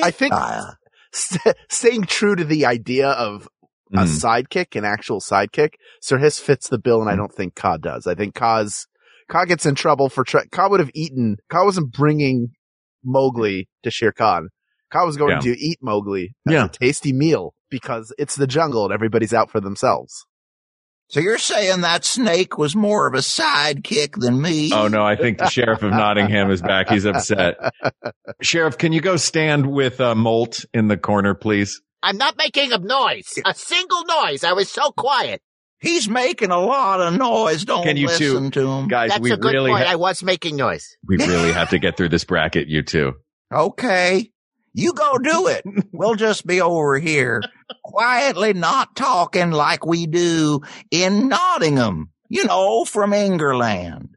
I think Ah, st- staying true to the idea of a Mhm. sidekick, an actual sidekick, Sir Hiss fits the bill, and Mm. I don't think Kaa does. I think Kaa's Kaa gets in trouble for try- Kaa would have eaten. Kaa wasn't bringing Mowgli to Shere Khan. Kaa was going Yeah. to eat Mowgli as Yeah. a tasty meal because it's the jungle and everybody's out for themselves. so you're saying that snake was more of a sidekick than me? Oh no, I think the sheriff of Nottingham is back. He's upset. *laughs* Sheriff, can you go stand with uh, Molt in the corner, please? I'm not making a noise. A single noise. I was so quiet. He's making a lot of noise. Don't Can you two- listen to him. Guys, That's we a good really, point. ha- I was making noise. we really have to get through this bracket, you two. Okay. You go do it. *laughs* we'll just be over here quietly not talking like we do in Nottingham, you know, from Ingerland,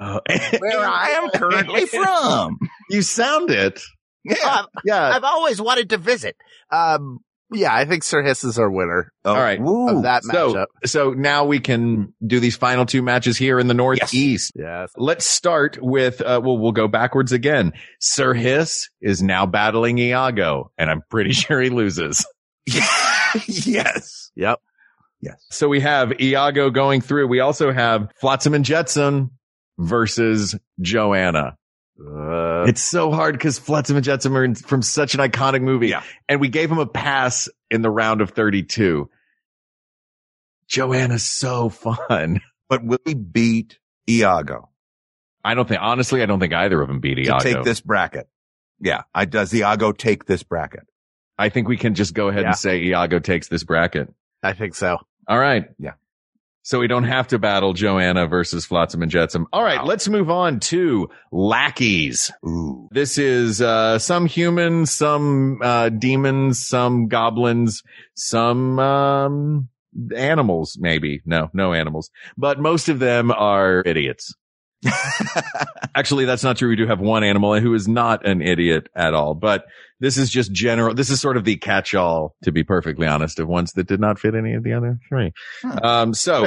Oh, where I am *laughs* currently from. you sound it. Yeah. Uh, Yeah. I've always wanted to visit. Um, yeah, I think Sir Hiss is our winner Oh, All right. woo. of that So, matchup. so now we can do these final two matches here in the Northeast. Yes. Let's start with, uh, well, we'll go backwards again. Sir Hiss is now battling Iago, and I'm pretty *laughs* sure he loses. *laughs* yes. Yep. Yes. So we have Iago going through. We also have Flotsam and Jetsam versus Joanna. Uh, It's so hard because Flotsam and Jetsam are in, from such an iconic movie. Yeah. And we gave him a pass in the round of 32. Joanna's so fun. *laughs* But will he beat Iago I don't think, honestly, I don't think either of them beat to Iago. take this bracket? Yeah. I, does Iago take this bracket? I think we can just go ahead Yeah. and say Iago takes this bracket. I think so. All right. Yeah. So we don't have to battle Joanna versus Flotsam and Jetsam. All right, let's move on to lackeys. Ooh. This is uh some humans, some uh demons, some goblins, some um animals maybe. No, no animals. But most of them are idiots. *laughs* Actually, that's not true. We do have one animal who is not an idiot at all, but this is just general. This is sort of the catch-all, to be perfectly honest, of ones that did not fit any of the other three. Um, so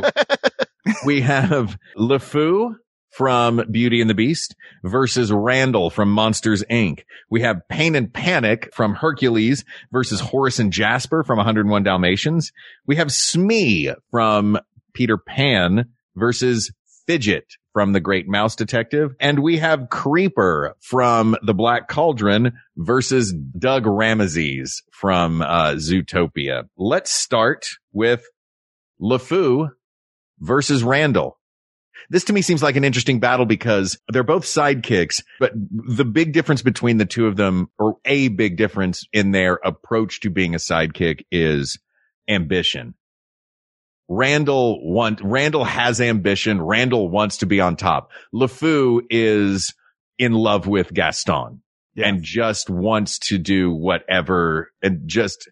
*laughs* we have LeFou from Beauty and the Beast versus Randall from Monsters Inc. We have Pain and Panic from Hercules versus Horace and Jasper from 101 Dalmatians. We have Smee from Peter Pan versus Fidget from The Great Mouse Detective. And we have Creeper from The Black Cauldron versus Doug Ramses from uh, Zootopia. Let's start with LeFou versus Randall. This to me seems like an interesting battle because they're both sidekicks, but the big difference between the two of them, or a big difference in their approach to being a sidekick is ambition. Randall want, Randall has ambition. Randall wants to be on top. LeFou is in love with Gaston and just wants to do whatever and just,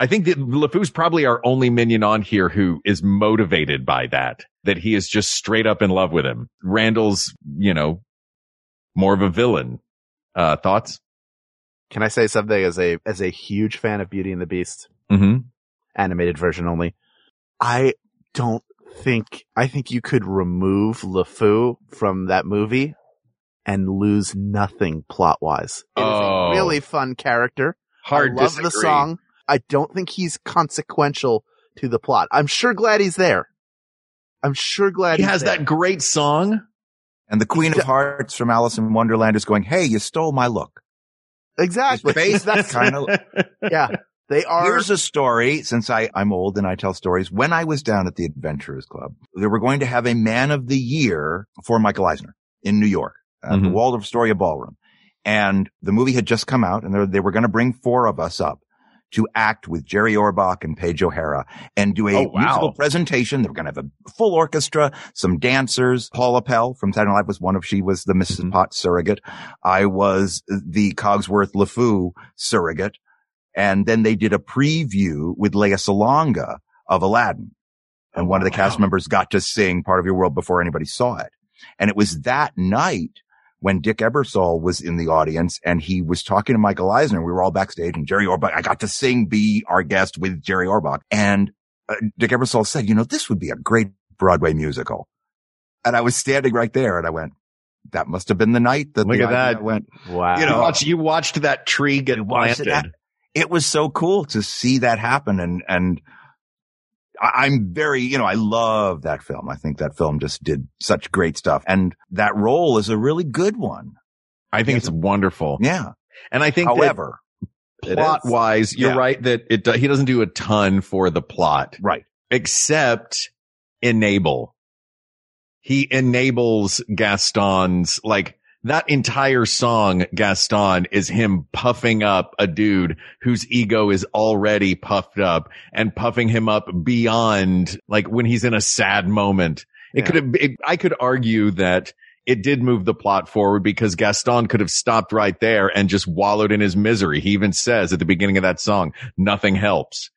I think that LeFou's probably our only minion on here who is motivated by that, that he is just straight up in love with him. Randall's, you know, more of a villain. Uh, thoughts? Can I say something as a as a huge fan of Beauty and the Beast, Mm-hmm. animated version only? I don't think I think you could remove LeFou from that movie and lose nothing plot wise. It is Oh. a really fun character. Hard I love the song. I don't think he's consequential to the plot. I'm sure glad he's there. I'm sure glad He he's has there. that great song. And the Queen of Hearts from Alice in Wonderland is going, Hey, you stole my look. exactly. Face *laughs* That's kind of. *laughs* yeah. They are. Here's a story, since I, I'm old and I tell stories. When I was down at the Adventurers Club, they were going to have a man of the year for Michael Eisner in New York at the Mhm. Waldorf Astoria Ballroom. And the movie had just come out and they- were going to bring four of us up to act with Jerry Orbach and Paige O'Hara and do a Oh, wow. musical presentation. They were going to have a full orchestra, some dancers. Paula Pell from Saturday Night Live was one of, she was the missus Mhm. Potts surrogate. I was the Cogsworth LeFou surrogate. And then they did a preview with Lea Salonga of Aladdin. And one of the cast members got to sing part of your world before anybody saw it. And it was that night when Dick Ebersol was in the audience and he was talking to Michael Eisner. We were all backstage and Jerry Orbach, I got to sing, be our guest with Jerry Orbach. And uh, Dick Ebersol said, you know, this would be a great Broadway musical. And I was standing right there and I went, that must have been the night that Look the at that. went, wow. you You, know, watched, you watched that tree get You watched it planted. It was so cool to see that happen. And, and I'm very, you know, I love that film. I think that film just did such great stuff. And that role is a really good one. I think it's wonderful. Yeah. And I think However, that plot wise, you're Yeah. right that it, he doesn't do a ton for the plot right. except enable. He enables Gaston's like that entire song, Gaston is him puffing up a dude whose ego is already puffed up and puffing him up beyond like when he's in a sad moment. It Yeah. could have, it, I could argue that it did move the plot forward because Gaston could have stopped right there and just wallowed in his misery. He even says at the beginning of that song, nothing helps.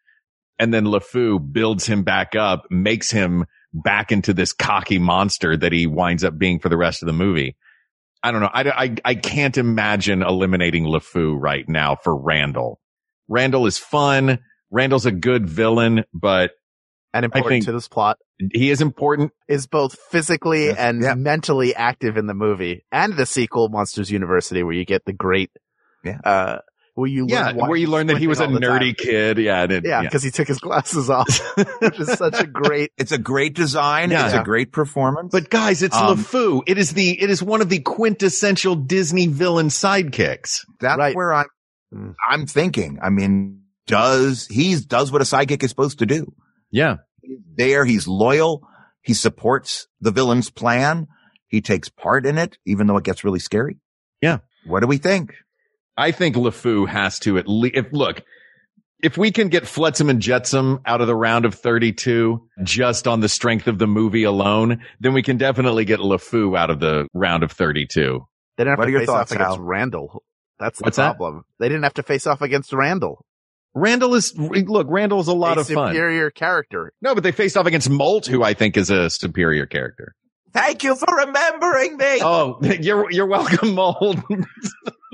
And then LeFou builds him back up, makes him back into this cocky monster that he winds up being for the rest of the movie. I don't know. I, I, I can't imagine eliminating LeFou right now for Randall. Randall is fun. Randall's a good villain, but and important think- to this plot he is important. is both physically Yes. and Yeah. mentally active in the movie and the sequel Monsters University where you get the great Yeah. uh where you Yeah. learn Where you learn that he was a squinting all the nerdy kid. Yeah. and it- yeah because he took his glasses off *laughs* which is such a great It's a great design. Yeah. It's a great performance. But guys, it's Um, LeFou. It is the, it is one of the quintessential Disney villain sidekicks. that's right. where I'm, Mm. I'm thinking. I mean, does, he does what a sidekick is supposed to do. Yeah. He's there. He's loyal. He supports the villain's plan. He takes part in it, even though it gets really scary. Yeah. What do we think? I think LeFou has to at least, if look, if we can get Flotsam and Jetsam out of the round of 32 just on the strength of the movie alone, then we can definitely get LeFou out of the round of 32. They didn't have What to face thoughts, off against Hal? Randall. That's the What's that? problem. They didn't have to face off against Randall. Randall is, look, Randall's a lot a of fun. superior character. No, but they faced off against Molt, who I think is a superior character. Thank you for remembering me. Oh, *laughs* you're, you're welcome, Molt. *laughs*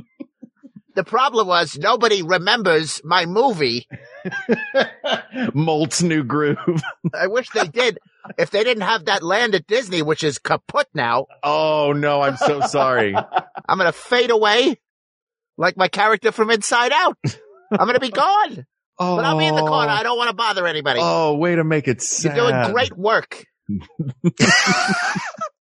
The problem was nobody remembers my movie. *laughs* Molt's new groove. *laughs* I wish they did. If they didn't have that land at Disney, which is kaput now, Oh no, I'm so sorry. *laughs* I'm gonna fade away like my character from Inside Out. I'm gonna be gone. Oh, But I'll be in the oh. corner. I don't want to bother anybody. Oh, way to make it sad. You're doing great work.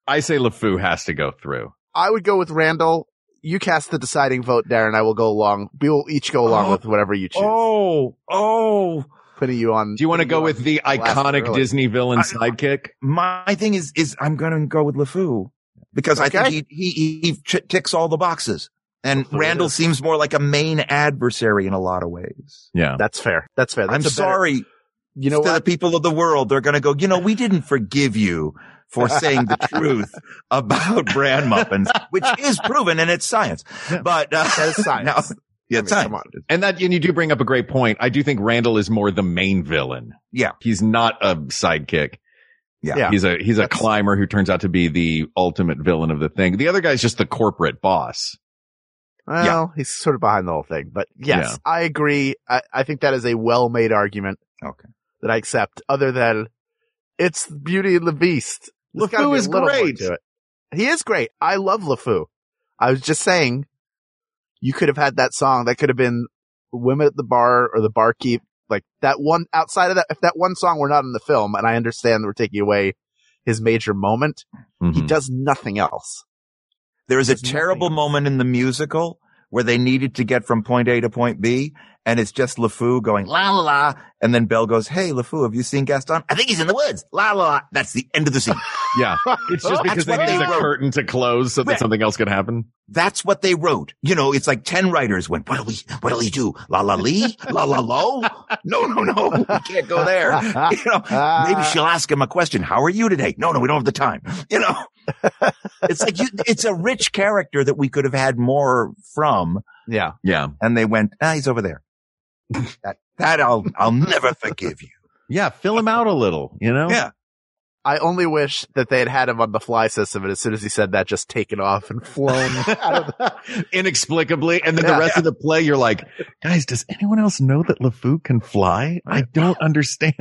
I say LeFou has to go through. I would go with Randall. You cast the deciding vote, Darin. I will go along. We will each go along Oh. with whatever you choose. Oh, oh. Putting you on. Do you want to go with the iconic early. Disney villain I- sidekick? My thing is, is I'm going to go with LeFou because I think he, he, he ch- ticks all the boxes. And LeFou Randall is. seems more like a main adversary in a lot of ways. Yeah. That's fair. That's fair. That's I'm a better- sorry you know to the people of the world. They're going to go, you know, we didn't forgive you for saying the *laughs* truth about brand muffins, which is proven and it's science. But, uh, That is *laughs* science. now- yeah, I mean, science. come on. And that, and you do bring up a great point. I do think Randall is more the main villain. Yeah. He's not a sidekick. Yeah. Yeah. He's a, he's a That's- climber who turns out to be the ultimate villain of the thing. The other guy's just the corporate boss. Well, he's sort of behind the whole thing, but yes, Yeah. I agree. I, I think that is a well-made argument Okay. that I accept. Other than it's Beauty and the Beast. LeFou is great. He is great. I love LeFou. I was just saying, you could have had that song. That could have been "Women at the Bar" or "The Barkeep." Like that one outside of that. If that one song were not in the film, and I understand that we're taking away his major moment, he Mhm. does nothing else. There is a terrible else. moment in the musical where they needed to get from point A to point B, and it's just LeFou going la la la, and then Belle goes, "Hey, LeFou, have you seen Gaston? I think he's in the woods." La la la. That's the end of the scene. *laughs* Yeah. It's just because they what needed they the wrote. curtain to close so that Right. something else could happen. That's what they wrote. You know, it's like ten writers went. What'll we? What'll he do? La la lee? La la lo? No, no, no. We can't go there. *laughs* You know, maybe she'll ask him a question. How are you today? No, no, we don't have the time. You know, *laughs* it's like you, it's a rich character that we could have had more from. Yeah. Yeah. and they went, ah, he's over there. That, that I'll, I'll never forgive you. Yeah. Fill him out a little, you know? Yeah. I only wish that they had had him on the fly system, and as soon as he said that, just taken off and flown *laughs* out of the. Inexplicably. And then Yeah. the rest of the play, you're like, guys, does anyone else know that LeFou can fly? I don't understand.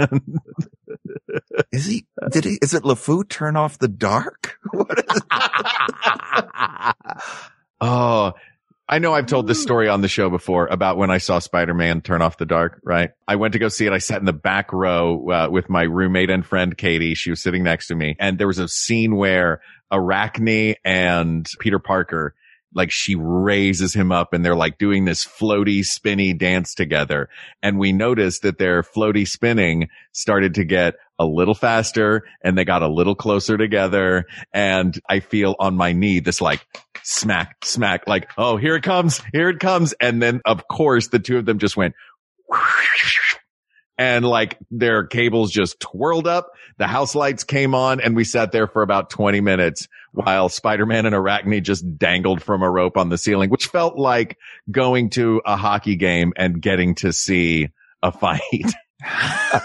Is he, did he, is it LeFou turn off the dark? *laughs* What is *laughs* Oh, I know I've told this story on the show before about when I saw Spider-Man turn off the dark, right? I went to go see it. I sat in the back row uh, with my roommate and friend Katie. She was sitting next to me and there was a scene where Arachne and Peter Parker like she raises him up and they're like doing this floaty spinny dance together. And we noticed that their floaty spinning started to get a little faster and they got a little closer together. And I feel on my knee this like smack, smack, like, oh, here it comes, here it comes. And then of course the two of them just went *laughs* and like their cables just twirled up. The house lights came on and we sat there for about 20 minutes while Spider-Man and Arachne just dangled from a rope on the ceiling, which felt like going to a hockey game and getting to see a fight.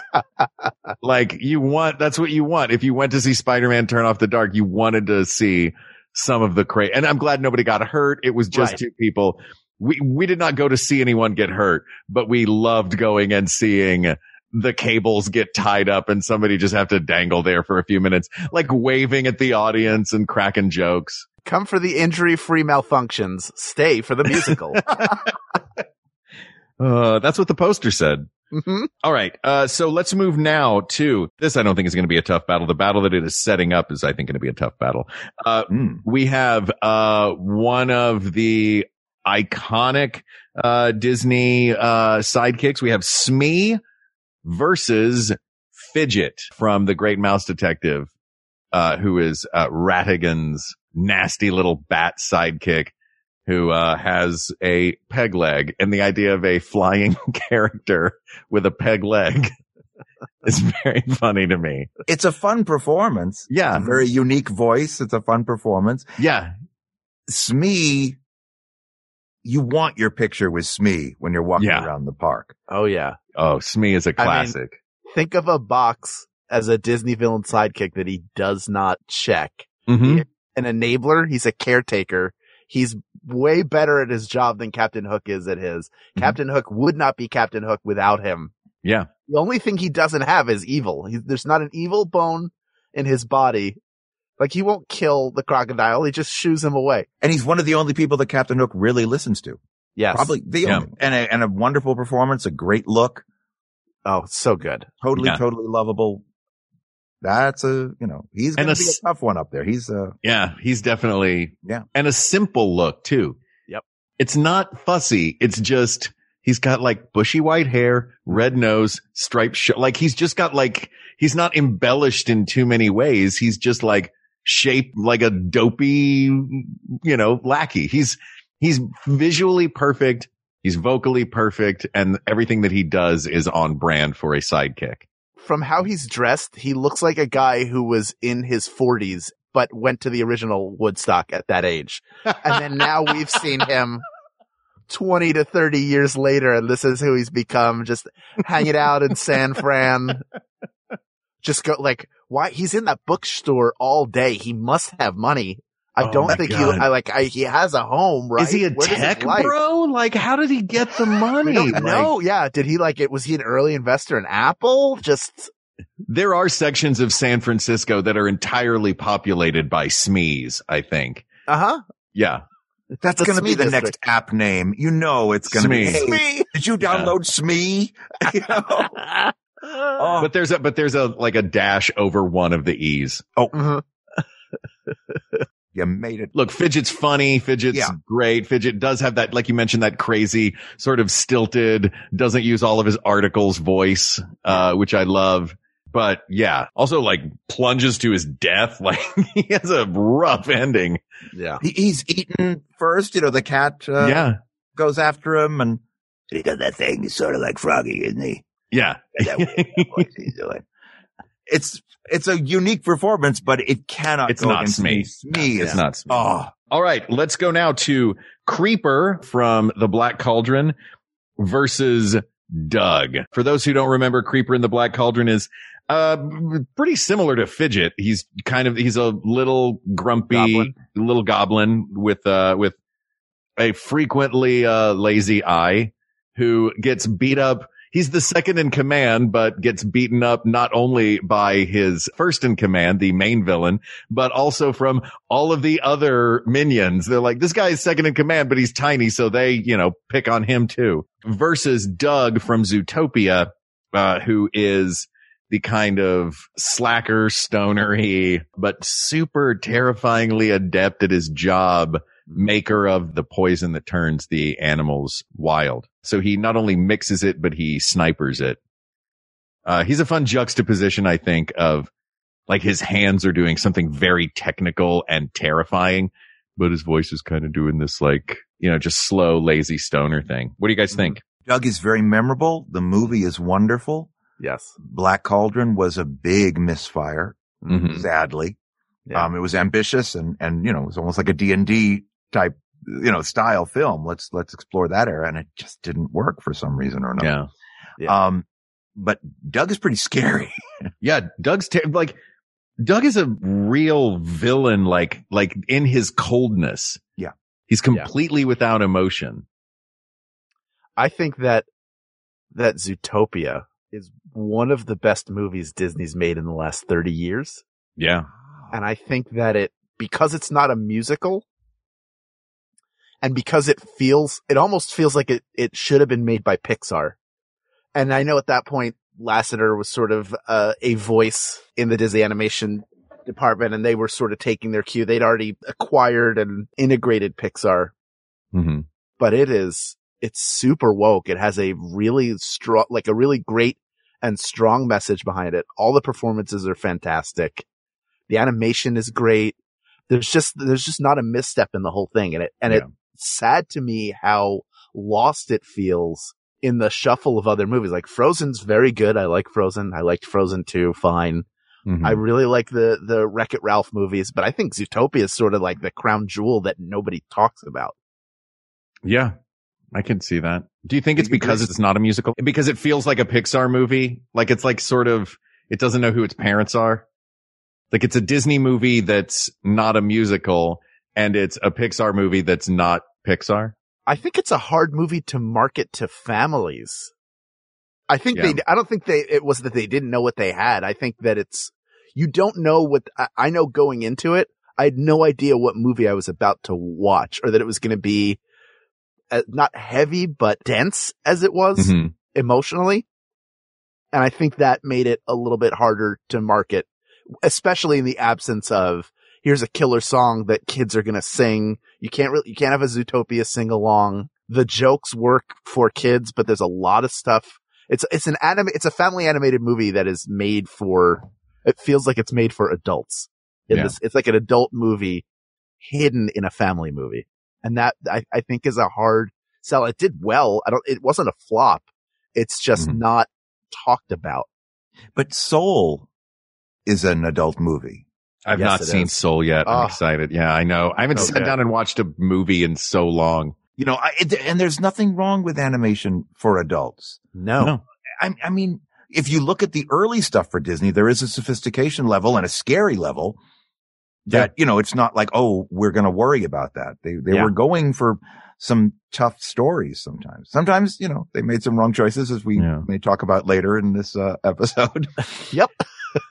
*laughs* like you want, that's what you want. If you went to see Spider-Man turn off the dark, you wanted to see some of the crazy. And I'm glad nobody got hurt. It was just Right. two people. We, we did not go to see anyone get hurt, but we loved going and seeing the cables get tied up and somebody just have to dangle there for a few minutes, like waving at the audience and cracking jokes. Come for the injury-free malfunctions. Stay for the musical. *laughs* Uh, that's what the poster said. hmm All right. Uh, so let's move now to this. I don't think is going to be a tough battle. The battle that it is setting up is, I think, going to be a tough battle. Uh, Mm. we have, uh, one of the iconic, uh, Disney, uh, sidekicks. We have Smee versus Fidget from the Great Mouse Detective, uh, who is, uh, Ratigan's nasty little bat sidekick. Who uh, has a peg leg, and the idea of a flying *laughs* character with a peg leg *laughs* is very funny to me. It's a fun performance. Yeah, A very unique voice. It's a fun performance. yeah, Smee, you want your picture with Smee when you're walking Yeah. around the park. Oh yeah. Oh, Smee is a I mean- classic. Think of a box as a Disney villain sidekick that he does not check. Mhm. An enabler. He's a caretaker. He's way better at his job than Captain Hook is at his. Mhm. Captain Hook would not be Captain Hook without him. Yeah. The only thing he doesn't have is evil. He, there's not an evil bone in his body. Like he won't kill the crocodile. He just shoos him away. And he's one of the only people that Captain Hook really listens to. Yes. Probably the Yeah. only, and a, and a wonderful performance, a great look, Oh, so good. totally, Yeah. totally lovable. That's a, you know, he's And going a to be s- a tough one up there. He's uh Yeah, he's definitely Yeah. and a simple look too. Yep. It's not fussy. It's just he's got like bushy white hair, red nose, striped shirt. Like he's just got like he's not embellished in too many ways. He's just like shaped like a dopey, you know, lackey. He's he's visually perfect. He's vocally perfect, and everything that he does is on brand for a sidekick. From how he's dressed, he looks like a guy who was in his forties, but went to the original Woodstock at that age. And then now we've seen him 20 to 30 years later, and this is who he's become, just hanging out in San Fran. Just go like, why? He's in that bookstore all day. He must have money. I Oh don't think God. he, I like, I, he has a home, right? Is he a Where tech life- bro? Like, how did he get the *laughs* money? no, Like- know. Yeah. Did he like it? Was he an early investor in Apple? Just, There are sections of San Francisco that are entirely populated by Smees, I think. uh huh. Yeah. that's going to be the district. next app name. You know, it's going to be, Smee. did you download Smee? *laughs* You know? *laughs* Oh, But there's a, but there's a, like a dash over one of the E's. Mhm. You made it. Look, Fidget's funny. Fidget's Yeah. great. Fidget does have that, like you mentioned, that crazy sort of stilted, doesn't use all of his articles voice, uh, which I love. But yeah, also like plunges to his death. *laughs* Like he has a rough ending. Yeah. He, he's eaten first. You know, the cat uh, yeah. goes after him and He does that thing. He's sort of like Froggy, isn't he? Yeah. That weird voice he's doing. it's, it's a unique performance, but it cannot It's go not against Smee. Smee It's not Smee. oh, All right, let's go now to Creeper from the Black Cauldron versus Doug. For those who don't remember, Creeper in the Black Cauldron is uh pretty similar to Fidget. He's kind of he's a little grumpy Goblin. little goblin with uh with a frequently uh lazy eye who gets beat up. He's the second in command, but gets beaten up not only by his first in command, the main villain, but also from all of the other minions. They're like, this guy is second in command, but he's tiny. So they, you know, pick on him too versus Doug from Zootopia, uh, who is the kind of slacker, stonery, but super terrifyingly adept at his job, maker of the poison that turns the animals wild. So he not only mixes it, but he snipers it. Uh, he's a fun juxtaposition, I think, of like his hands are doing something very technical and terrifying, but his voice is kind of doing this like, you know, just slow, lazy stoner thing. What do you guys think? Doug is very memorable. The movie is wonderful. Yes. Black Cauldron was a big misfire, Mhm. sadly. Yeah. Um, it was ambitious and, and, you know, it was almost like a D and D type, you know, style film. Let's, let's explore that era. And it just didn't work for some reason or another. Yeah. Yeah. Um, but Doug is pretty *laughs* scary. Yeah. Doug's ter- like, Doug is a real villain, like, like in his coldness. Yeah. He's completely without emotion. I think that that Zootopia is one of the best movies Disney's made in the last 30 years. Yeah. And I think that it, because it's not a musical and because it feels, it almost feels like it, it should have been made by Pixar. And I know at that point, Lasseter was sort of uh, a voice in the Disney animation department and they were sort of taking their cue. They'd already acquired and integrated Pixar Mm-hmm. but it is it's super woke. It has a really strong, like a really great and strong message behind it. All the performances are fantastic. The animation is great. There's just there's just not a misstep in the whole thing, and it and it sad to me how lost it feels in the shuffle of other movies. Like Frozen's very good. I like Frozen. I liked Frozen 2 fine. Mhm. I really like the, the Wreck It Ralph movies, but I think Zootopia is sort of like the crown jewel that nobody talks about. Yeah, I can see that. Do you think it's because it's not a musical? Because it feels like a Pixar movie? Like it's like sort of, it doesn't know who its parents are? Like it's a Disney movie that's not a musical and it's a Pixar movie that's not Pixar? I think it's a hard movie to market to families. I think Yeah. they, I don't think they, it was that they didn't know what they had. I think that it's, you don't know what, I, I know going into it, I had no idea what movie I was about to watch or that it was going to be uh, not heavy, but dense as it was Mhm. emotionally. And I think that made it a little bit harder to market, especially in the absence of here's a killer song that kids are going to sing. You can't really, you can't have a Zootopia sing along. The jokes work for kids, but there's a lot of stuff. It's, it's an anime, it's a family animated movie that is made for, it feels like it's made for adults. In Yeah. this, it's like an adult movie hidden in a family movie. And that I, I think is a hard sell. It did well. I don't, it wasn't a flop. It's just Mhm. not talked about. But Soul is an adult movie. I've Yes, not seen is. Soul yet. I'm Ah. excited. Yeah, I know. I haven't So sat down and watched a movie in so long. You know, I, it, and there's nothing wrong with animation for adults. No. No. I, I mean, if you look at the early stuff for Disney, there is a sophistication level and a scary level that, you know, it's not like, oh, we're going to worry about that. They, they Yeah. were going for some tough stories sometimes. Sometimes, you know, they made some wrong choices as we Yeah. may talk about later in this uh, episode. *laughs* Yep.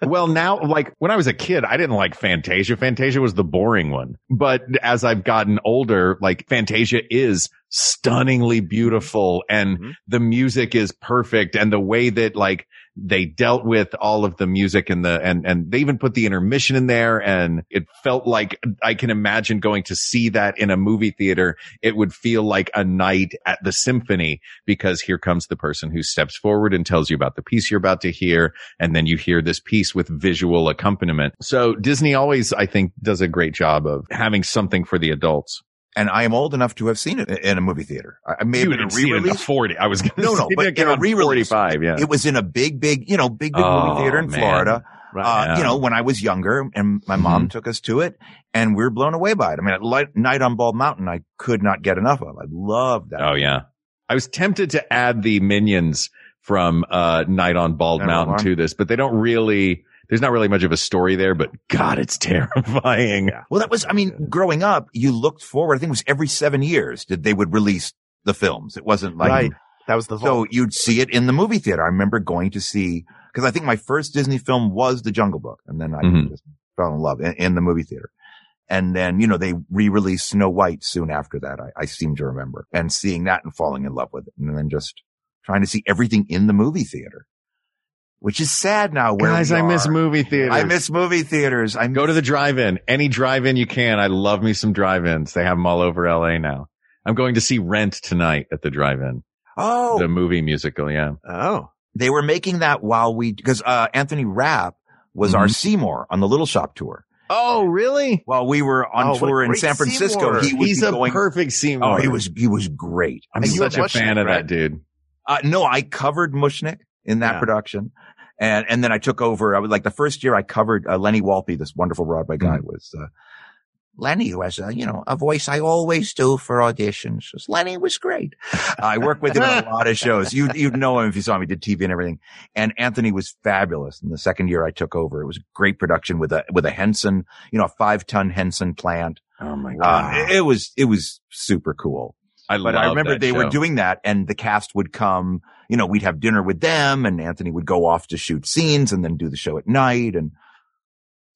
Well, now, like when I was a kid, I didn't like Fantasia. Fantasia was the boring one. But as I've gotten older, like Fantasia is stunningly beautiful and Mhm. the music is perfect and the way that like they dealt with all of the music and the, and, and they even put the intermission in there and it felt like I can imagine going to see that in a movie theater. It would feel like a night at the symphony because here comes the person who steps forward and tells you about the piece you're about to hear and then you hear this piece with visual accompaniment. So Disney always, I think, does a great job of having something for the adults. And I am old enough to have seen it in a movie theater. I may have been a see it in the re-release. 40. I was going to No, no, say but in a re-release. 45. Yeah. It was in a big, big, you know, big, big Oh, movie theater in man. Florida. Uh, Yeah. you know, when I was younger and my mom took us to it and we were blown away by it. I mean, at Light, Night on Bald Mountain, I could not get enough of. I loved that. Oh yeah. I was tempted to add the minions from uh Night on Bald Night Mountain Bald. to this, but they don't really there's not really much of a story there, but God, it's terrifying. Well, that was, I mean, growing up, you looked forward. I think it was every seven years that they would release the films. It wasn't like, right. That was the whole so you'd see it in the movie theater. I remember going to see, cause I think my first Disney film was The Jungle Book. And then I Mhm. just fell in love in, in the movie theater. And then, you know, they re-released Snow White soon after that. I, I seem to remember and seeing that and falling in love with it. And then just trying to see everything in the movie theater, which is sad now. Where Guys, I miss movie theaters. I miss movie theaters. I Go to the drive-in. Any drive-in you can. I love me some drive-ins. They have them all over LA now. I'm going to see Rent tonight at the drive-in. oh, The movie musical, yeah. Oh. they were making that while we, because, uh, Anthony Rapp was our Mhm. Seymour on the Little Shop tour. Oh, really? While we were on Oh, tour in San Francisco, Seymour. he a going. perfect Seymour. oh, he was, he was great. I'm And such a fan of right? that dude. Uh, no, I covered Mushnik in that Yeah. production. And, and then I took over. I was like the first year I covered uh, Lenny Wolpe, this wonderful Broadway guy Mm. was, uh, Lenny, who has a, you know, a voice I always do for auditions. Lenny was great. I worked with him on a lot of shows. *laughs* You, you'd know him if you saw him. He did TV and everything. And Anthony was fabulous. And the second year I took over, it was a great production with a, with a Henson, you know, a five ton Henson plant. Oh my Uh, it, it was, it was super cool. I But I remember they were doing that and the cast would come, you know, we'd have dinner with them and Anthony would go off to shoot scenes and then do the show at night. And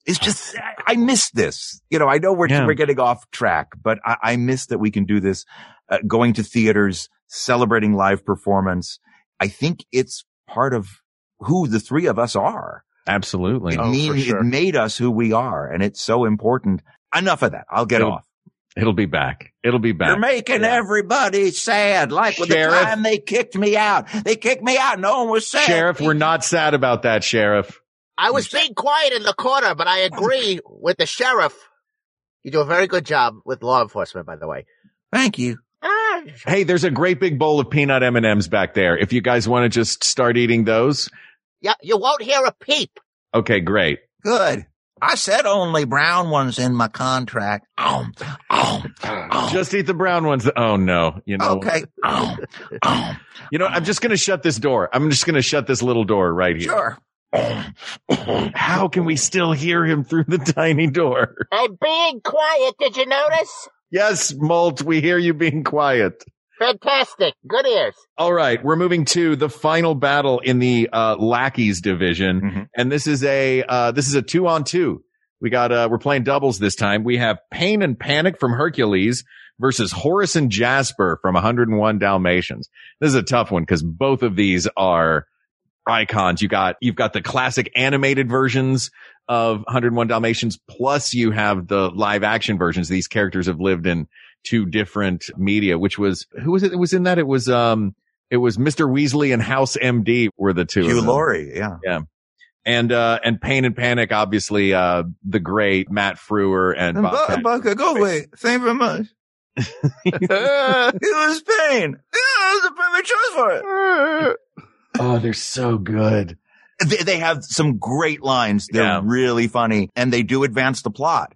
it's just, I, I miss this. You know, I know we're, Yeah. we're getting off track, but I, I miss that we can do this, uh, going to theaters, celebrating live performance. I think it's part of who the three of us are. Absolutely. It Oh, mean, sure. it made us who we are and it's so important. Enough of that. I'll get It'll- off. It'll be back. It'll be back. You're making everybody sad. Like with the Sheriff. time they kicked me out. They kicked me out. No one was sad. Sheriff, we're not sad about that, Sheriff. I was being quiet in the corner, but I agree with the sheriff. You do a very good job with law enforcement, by the way. Thank you. Ah, Hey, there's a great big bowl of peanut M&Ms back there. If you guys want to just start eating those. yeah, you won't hear a peep. Okay, great. Good. I said only brown ones in my contract. Um, um, um. Just eat the brown ones. Oh no. You know, okay. Um, um, you know, I'm just going to shut this door. I'm just going to shut this little door right here. sure. Um. How can we still hear him through the tiny door? I'm being quiet. Did you notice? Yes, Molt, we hear you being quiet. Fantastic. Good ears. All right, we're moving to the final battle in the uh, lackeys division, Mhm. and this is a uh, this is a two on two. We got uh, we're playing doubles this time. We have Pain and Panic from Hercules versus Horace and Jasper from 101 Dalmatians. This is a tough one because both of these are icons. You got you've got the classic animated versions of 101 Dalmatians, plus you have the live action versions. These characters have lived in two different media, which was who was it that was in that? It was um it was Mr. Weasley and House MD were the two. Hugh of them. Laurie. Yeah. Yeah. And uh and Pain and Panic, obviously uh the great Matt Frewer and, And Bob Buck, Pat- go away. Thank you very much. *laughs* it was pain. Yeah, it was a perfect choice for it. *laughs* Oh, they're so good. They, they have some great lines. They're Yeah. really funny and they do advance the plot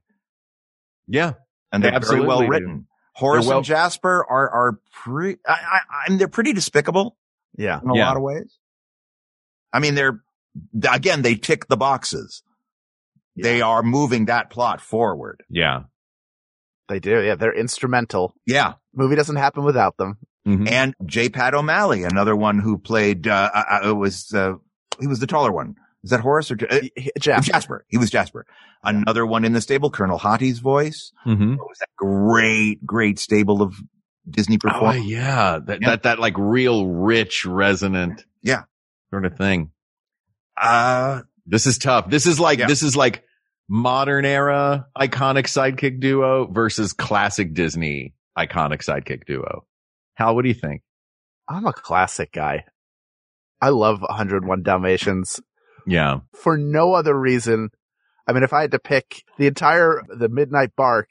Yeah. and they're very Absolutely well do. written. Horace well- and Jasper are, are pretty, I, I, I mean, they're pretty despicable Yeah. in a Yeah. lot of ways. I mean, they're, again, they tick the boxes. They are moving that plot forward. Yeah. They do. Yeah. They're instrumental. Yeah. Movie doesn't happen without them. Mhm. And J. Pat O'Malley, another one who played, uh, uh, uh, it was, uh, he was the taller one. Is that Horace or J- uh, Y- y- Jasper? He was Jasper. Another one in the stable, Colonel Hathi's voice. Mhm. What was that great, great stable of Disney Oh performers? yeah. That Yeah. that that like real rich resonant Yeah. sort of thing. Uh, This is tough. This is like Yeah. this is like modern era iconic sidekick duo versus classic Disney iconic sidekick duo. Hal, what do you think? I'm a classic guy. I love 101 Dalmatians Yeah. for no other reason. I mean, if I had to pick the entire, the midnight bark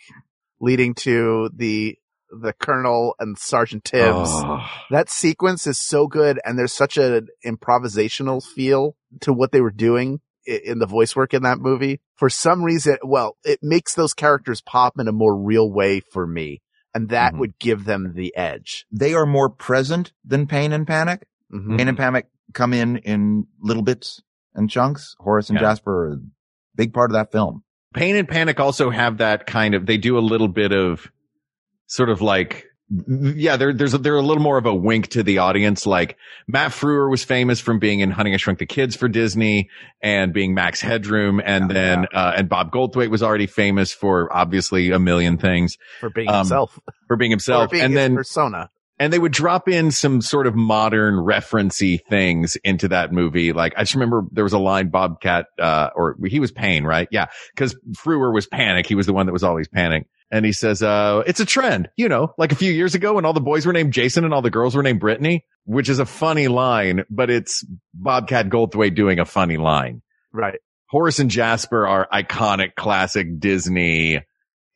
leading to the, the colonel and Sergeant Tibbs, Oh. that sequence is so good and there's such an improvisational feel to what they were doing in the voice work in that movie. For some reason, well, it makes those characters pop in a more real way for me. And that Mhm. would give them the edge. they are more present than Pain and Panic. Mhm. Pain and Panic come in in little bits and chunks. Horace and Yeah. Jasper are a big part of that film. Pain and Panic also have that kind of, they do a little bit of sort of like, yeah, there, there's a, they're a little more of a wink to the audience. Like Matt Frewer was famous from being in Honey I Shrunk the Kids for Disney and being Max Headroom. And Yeah, then, uh, and Bob Goldthwait was already famous for obviously a million things For being Um, himself. for being *laughs* Or himself. being and his then, persona. And they would drop in some sort of modern referencey things into that movie. Like I just remember there was a line Bobcat, uh, or he was Pain, right? Yeah. Cause Frewer was Panic. He was the one that was always Panic. And he says, uh, it's a trend, you know, like a few years ago when all the boys were named Jason and all the girls were named Brittany, which is a funny line, but it's Bobcat Goldthwait doing a funny line. Right. Horace and Jasper are iconic classic Disney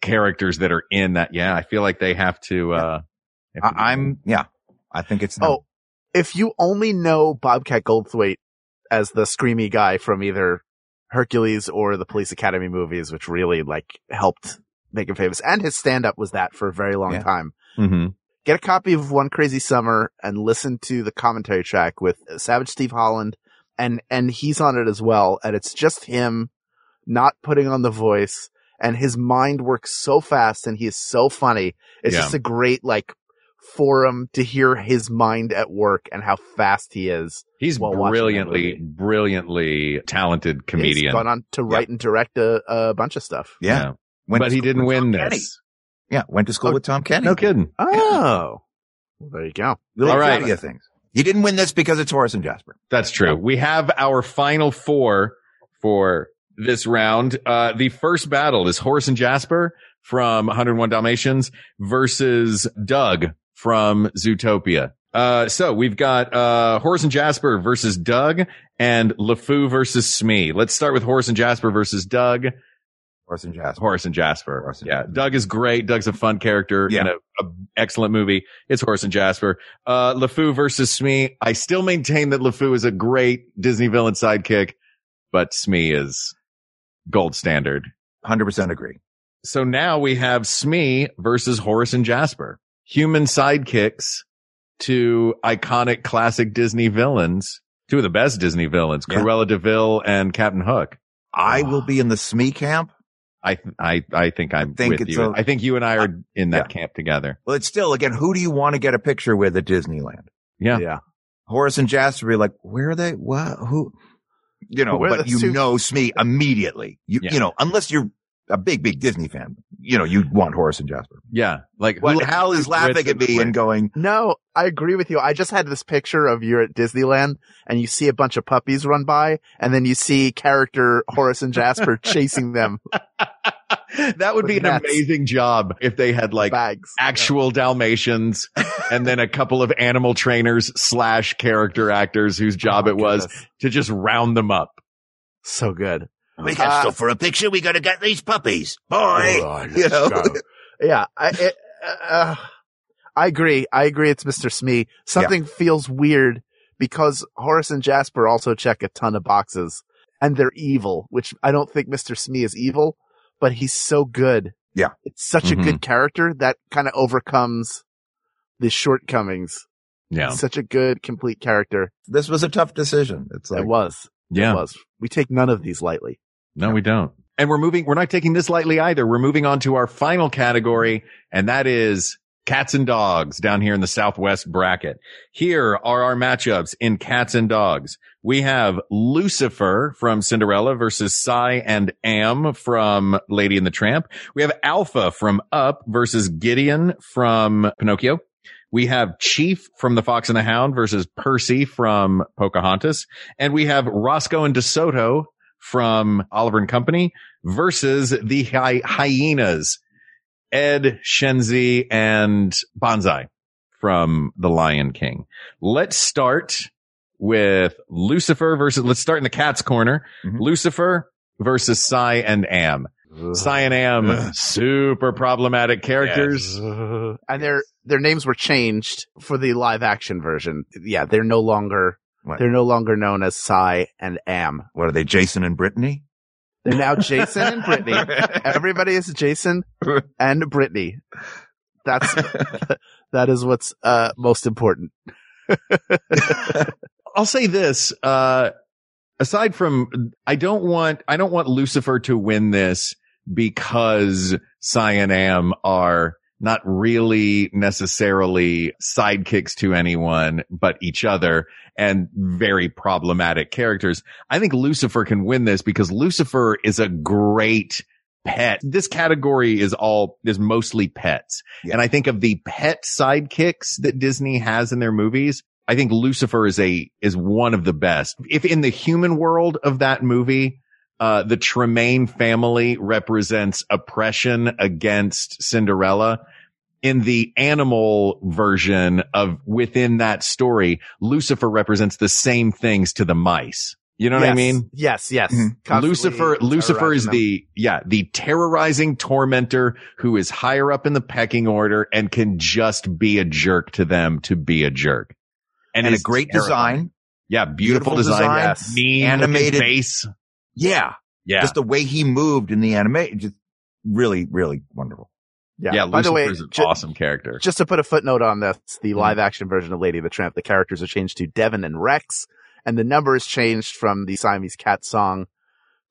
characters that are in that. Yeah. I feel like they have to, uh, have to be- I, I'm, yeah, I think it's. Oh, if you only know Bobcat Goldthwait as the screamy guy from either Hercules or the Police Academy movies, which really like helped make him famous, and his stand up was that for a very long Yeah. time. Mhm. Get a copy of One Crazy Summer and listen to the commentary track with Savage Steve Holland, and and he's on it as well, and it's just him not putting on the voice, and his mind works so fast, and he is so funny. It's Yeah. just a great like forum to hear his mind at work and how fast he is. He's while watching that brilliantly, movie. brilliantly talented comedian. He's comedian. gone on to write and direct a, a bunch of stuff. yeah. Went But he didn't win Tom Kenny. this. Yeah. Went to school Oh, with Tom Kenny. No kidding. Oh, well, there you go. Little All right. trivia things. He didn't win this because it's Horace and Jasper. That's true. We have our final four for this round. Uh, the first battle is Horace and Jasper from 101 Dalmatians versus Doug from Zootopia. Uh, so we've got, uh, Horace and Jasper versus Doug and LeFou versus Smee. Let's start with Horace and Jasper versus Doug. Horace and Jasper. Horace and Jasper. Horace and yeah. Jasper. Doug is great. Doug's a fun character Yeah. in a, a excellent movie. It's Horace and Jasper. Uh, LeFou versus Smee. I still maintain that LeFou is a great Disney villain sidekick, but Smee is gold standard. 100% agree. So now we have Smee versus Horace and Jasper. Human sidekicks to iconic classic Disney villains. Two of the best Disney villains, Yeah. Cruella de Vil and Captain Hook. I will be in the Smee camp. I, I, I think I'm think with you. a- I think you and I are in that Yeah. camp together. Well, it's still, again, who do you want to get a picture with at Disneyland? Yeah. Yeah. Horace and Jasper be like, where are they? What? Who? You know, Where but you two- know Smee immediately. You, Yeah. you know, unless you're a big, big Disney fan, you know, you want Horace and Jasper. Yeah. Like But who- Hal is laughing at me the- and going, No, I agree with you. I just had this picture of you're at Disneyland and you see a bunch of puppies run by and then you see character Horace and Jasper *laughs* chasing them that would be an nets. amazing job if they had like bags. actual Dalmatians and then a couple of animal trainers slash character actors whose job Oh, it was oh goodness. to just round them up. So good. We got Uh, stuff for a picture. We got to get these puppies. Boy. Oh, you know, *laughs* Yeah. I, it, uh, I agree. I agree. It's Mr. Smee. Something feels weird because Horace and Jasper also check a ton of boxes and they're evil, which I don't think Mr. Smee is evil, but he's so good. Yeah. It's such Mhm. a good character that kind of overcomes the shortcomings. Yeah. Such a good, complete character. this was a tough decision. It's like, it was. Yeah. It was. We take none of these lightly. No, we don't. And we're moving, we're not taking this lightly either. We're moving on to our final category, and that is cats and dogs down here in the Southwest bracket. Here are our matchups in cats and dogs. We have Lucifer from Cinderella versus Cy and Am from Lady and the Tramp. We have Alpha from Up versus Gideon from Pinocchio. We have Chief from The Fox and the Hound versus Percy from Pocahontas. And we have Roscoe and DeSoto from Oliver and Company versus the hy- hyenas, Ed, Shenzi, and Banzai from The Lion King. Let's start with Lucifer versus, let's start in the cat's corner. Mhm. Lucifer versus Cy and Am. Cy and Am, super problematic characters. and their their names were changed for the live action version. Yeah, they're no longer What? they're no longer known as Cy and Am. what are they, Jason and Brittany? They're now Jason and Brittany. *laughs* Everybody is Jason and Brittany. That's *laughs* that is what's uh most important. *laughs* I'll say this, uh, aside from, I don't want, I don't want Lucifer to win this because Cy and Am are not really necessarily sidekicks to anyone but each other and very problematic characters. I think Lucifer can win this because Lucifer is a great pet. This category is all, is mostly pets. Yeah. And I think of the pet sidekicks that Disney has in their movies. I think Lucifer is a, is one of the best. If in the human world of that movie, uh, the Tremaine family represents oppression against Cinderella. In the animal version of within that story, Lucifer represents the same things to the mice. You know what I mean? Yes, yes. Mhm. Lucifer, Lucifer is them. the, yeah, the terrorizing tormentor who is higher up in the pecking order and can just be a jerk to them to be a jerk. And, a great terrifying. design. Yeah, beautiful, Beautiful design. design. Yes. Mean Animated- face. Yeah. Yeah. Just the way he moved in the anime, just really, really wonderful. Yeah. yeah, By the way, Lucifer's an ju- awesome character. just to put a footnote on this, Mm-hmm. the live action version of Lady of the Tramp, the characters are changed to Devon and Rex, and the number is changed from the Siamese cat song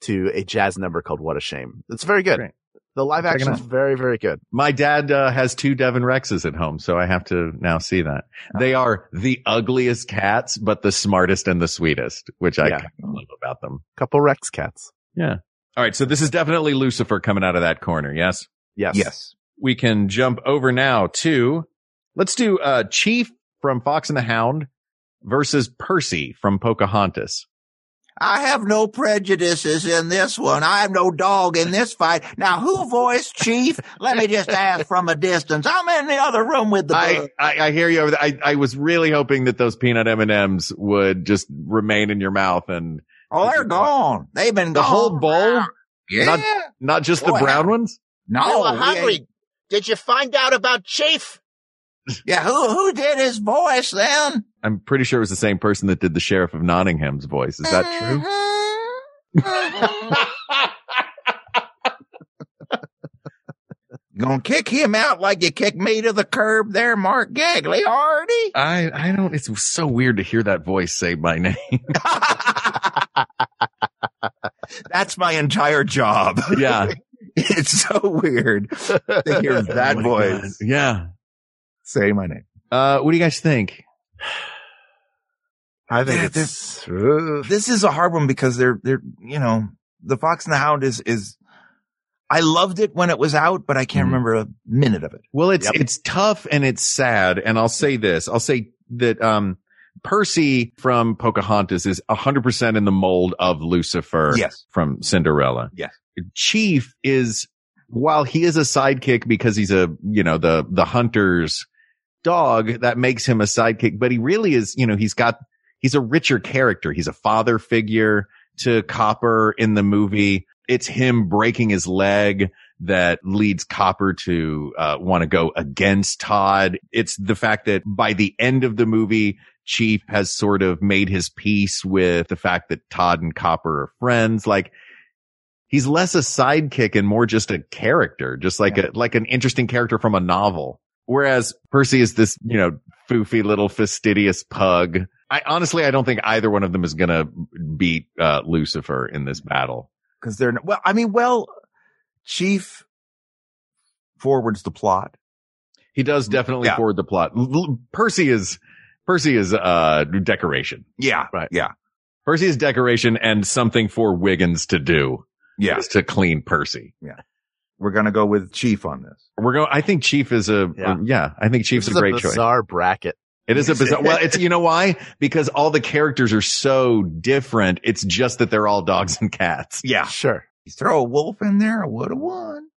to a jazz number called What a Shame. It's very good. Great. The live action is very, very good. My dad uh, has two Devon Rexes at home, so I have to now see that. They are the ugliest cats, but the smartest and the sweetest, which I Yeah. kind of love about them. Couple Rex cats. Yeah. All right. So this is definitely Lucifer coming out of that corner. Yes. Yes. Yes. we can jump over now to let's do uh Chief from Fox and the Hound versus Percy from Pocahontas. I have no prejudices in this one. I have no dog in this fight. Now, who voiced Chief? Let me just ask from a distance. I'm in the other room with the I. I I hear you over there. I I was really hoping that those peanut M and M's would just remain in your mouth and Oh, they're gone. They've been the gone. whole bowl. Yeah. Not, not just the Boy, brown ones? no, you were hungry. ain't- Did you find out about Chief? Yeah, who who did his voice then? I'm pretty sure it was the same person that did the sheriff of Nottingham's voice. Is that true? Gonna kick him out like you kicked me to the curb there, Mark Gagliardi? I, I don't, it's so weird to hear that voice say my name. *laughs* That's my entire job. yeah. *laughs* it's so weird to hear *laughs* that Oh voice God. Yeah. say my name. Uh, what do you guys think? I think Yeah, it's. This is a hard one because they're, they're, you know, the Fox and the Hound is, is, I loved it when it was out, but I can't Mhm. remember a minute of it. Well, it's, Yep. it's tough and it's sad. And I'll say this, I'll say that, um, Percy from Pocahontas is hundred percent in the mold of Lucifer Yes. from Cinderella. Yes. Chief is, while he is a sidekick because he's a, you know, the, the hunter's dog, that makes him a sidekick, but he really is, you know, he's got, he's a richer character. He's a father figure to Copper in the movie. It's him breaking his leg that leads Copper to, uh, want to go against Todd. It's the fact that by the end of the movie, Chief has sort of made his peace with the fact that Todd and Copper are friends. Like, he's less a sidekick and more just a character, just like a, like an interesting character from a novel. Whereas Percy is this, you know, foofy little fastidious pug. I honestly, I don't think either one of them is going to beat, uh, Lucifer in this battle. Cause they're, not well, I mean, well, Chief forwards the plot. He does definitely Yeah. forward the plot. Percy is, Percy is, uh, decoration. Yeah. Right. Yeah. Percy is decoration and something for Wiggins to do Yeah. is to clean Percy. We're going to go with Chief on this. We're going, I think Chief is a, Yeah. yeah, I think Chief's this a is great a choice. bizarre bracket. It is a bizarre. Well, it's, you know why? Because all the characters are so different. It's just that they're all dogs and cats. Yeah. Sure. You throw a wolf in there, I would have won.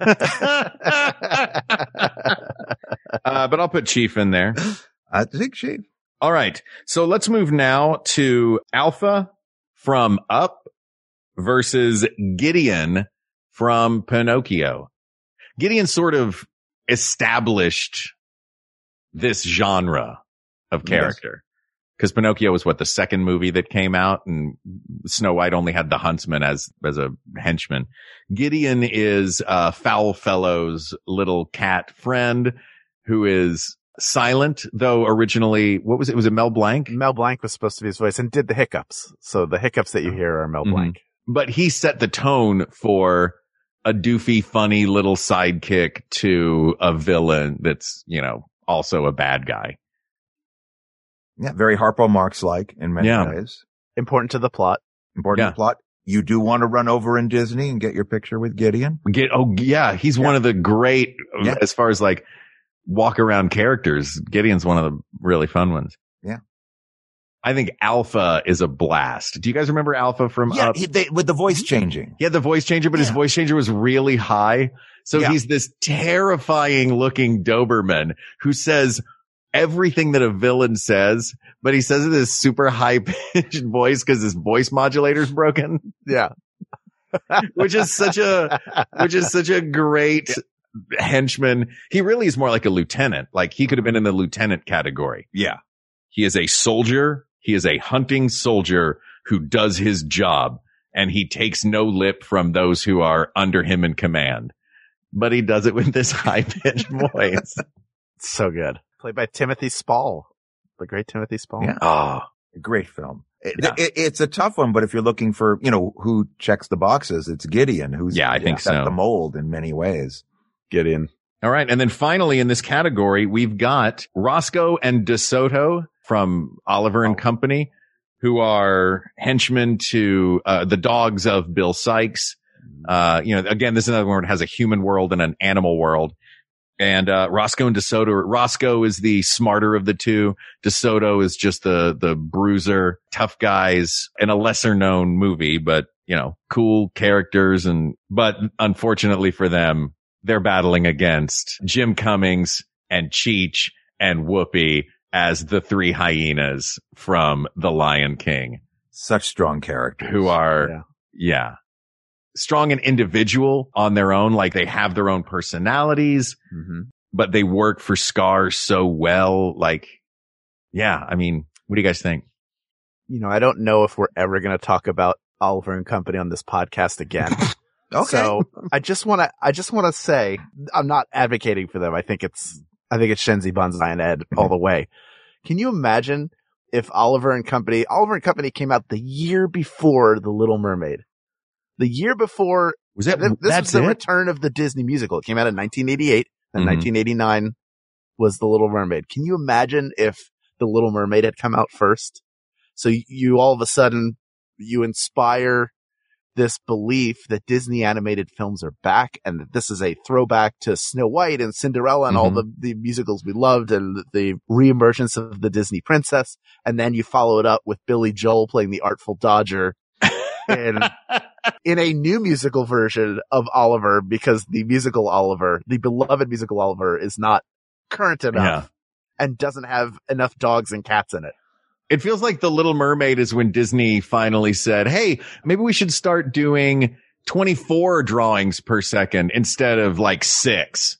*laughs* Uh, but I'll put Chief in there. *gasps* I think Chief. All right. So let's move now to Alpha from Up versus Gideon from Pinocchio. Gideon sort of established this genre of character. Cause Pinocchio was what the second movie that came out and Snow White only had the huntsman as, as a henchman. Gideon is, uh, Foulfellow's little cat friend who is silent, though originally, what was it? Was it Mel Blanc? Mel Blanc was supposed to be his voice and did the hiccups. So the hiccups that you hear are Mel Mhm. Blanc. But he set the tone for a doofy, funny little sidekick to a villain that's, you know, also a bad guy. Yeah. Very Harpo Marx like in many Yeah. ways. Important to the plot. Important Yeah. plot. You do want to run over in Disney and get your picture with Gideon. Get, oh yeah, he's one of the great, Yeah. as far as like walk around characters. Gideon's one of the really fun ones. Yeah. I think Alpha is a blast. Do you guys remember Alpha from Yeah. Up? he- they, with the voice mm-hmm. changing. He had the voice changer, but his voice changer was really high. So Yeah. he's this terrifying looking Doberman who says everything that a villain says, but he says it in this super high pitched *laughs* voice because his voice modulator's broken, Yeah. *laughs* which is such a, which is such a great henchman. He really is more like a lieutenant. Like he could have been in the lieutenant category. Yeah. He is a soldier. He is a hunting soldier who does his job and he takes no lip from those who are under him in command. But he does it with this *laughs* high pitched voice. So good. Played by Timothy Spall. The great Timothy Spall. Yeah. Oh, great film. It- Yeah. it- it's a tough one, but if you're looking for, you know, who checks the boxes, it's Gideon who's Yeah, I think set so. the mold in many ways. Gideon. all right. And then finally in this category, we've got Roscoe and DeSoto from Oliver and Company, who are henchmen to uh, the dogs of Bill Sykes. Uh, you know, again, this is another one that has a human world and an animal world. And, uh, Roscoe and DeSoto, Roscoe is the smarter of the two. DeSoto is just the, the bruiser, tough guys in a lesser known movie, but, you know, cool characters. And, but unfortunately for them, they're battling against Jim Cummings and Cheech and Whoopi as the three hyenas from The Lion King Such strong characters. who are, Yeah. yeah. strong and individual on their own. Like they have their own personalities, Mhm. but they work for Scar so well. Like, yeah, I mean, what do you guys think? You know, I don't know if we're ever going to talk about Oliver and Company on this podcast again. *laughs* Okay. So I just want to, I just want to say, I'm not advocating for them. I think it's, I think it's Shenzi Banzai and Ed all the way. Can you imagine if Oliver and Company, Oliver and Company came out the year before The Little Mermaid, the year before Was that, this that's was the it? return of the Disney musical. It came out in 1988 and Mhm. 1989 was The Little Mermaid. Can you imagine if The Little Mermaid had come out first? So you all of a sudden, you inspire this belief that Disney animated films are back and that this is a throwback to Snow White and Cinderella and all Mhm. the, the musicals we loved and the reemergence of the Disney princess. And then you follow it up with Billy Joel playing the Artful Dodger in *laughs* in a new musical version of Oliver because the musical Oliver, the beloved musical Oliver is not current enough and doesn't have enough dogs and cats in it. It feels like the Little Mermaid is when Disney finally said, Hey, maybe we should start doing 24 drawings per second instead of like six.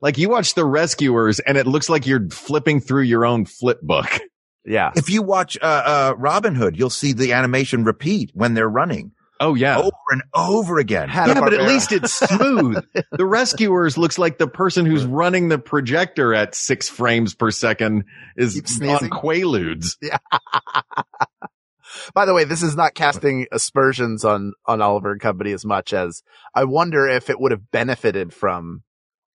Like you watch the rescuers and it looks like you're flipping through your own flip book. Yeah. if you watch uh, uh, Robin Hood, you'll see the animation repeat when they're running Oh yeah. over and over again. Hanna- yeah, but at least it's smooth. *laughs* the rescuers looks like the person who's running the projector at six frames per second is on sneezing. Quaaludes. *laughs* By the way, this is not casting aspersions on, on Oliver and Company as much as I wonder if it would have benefited from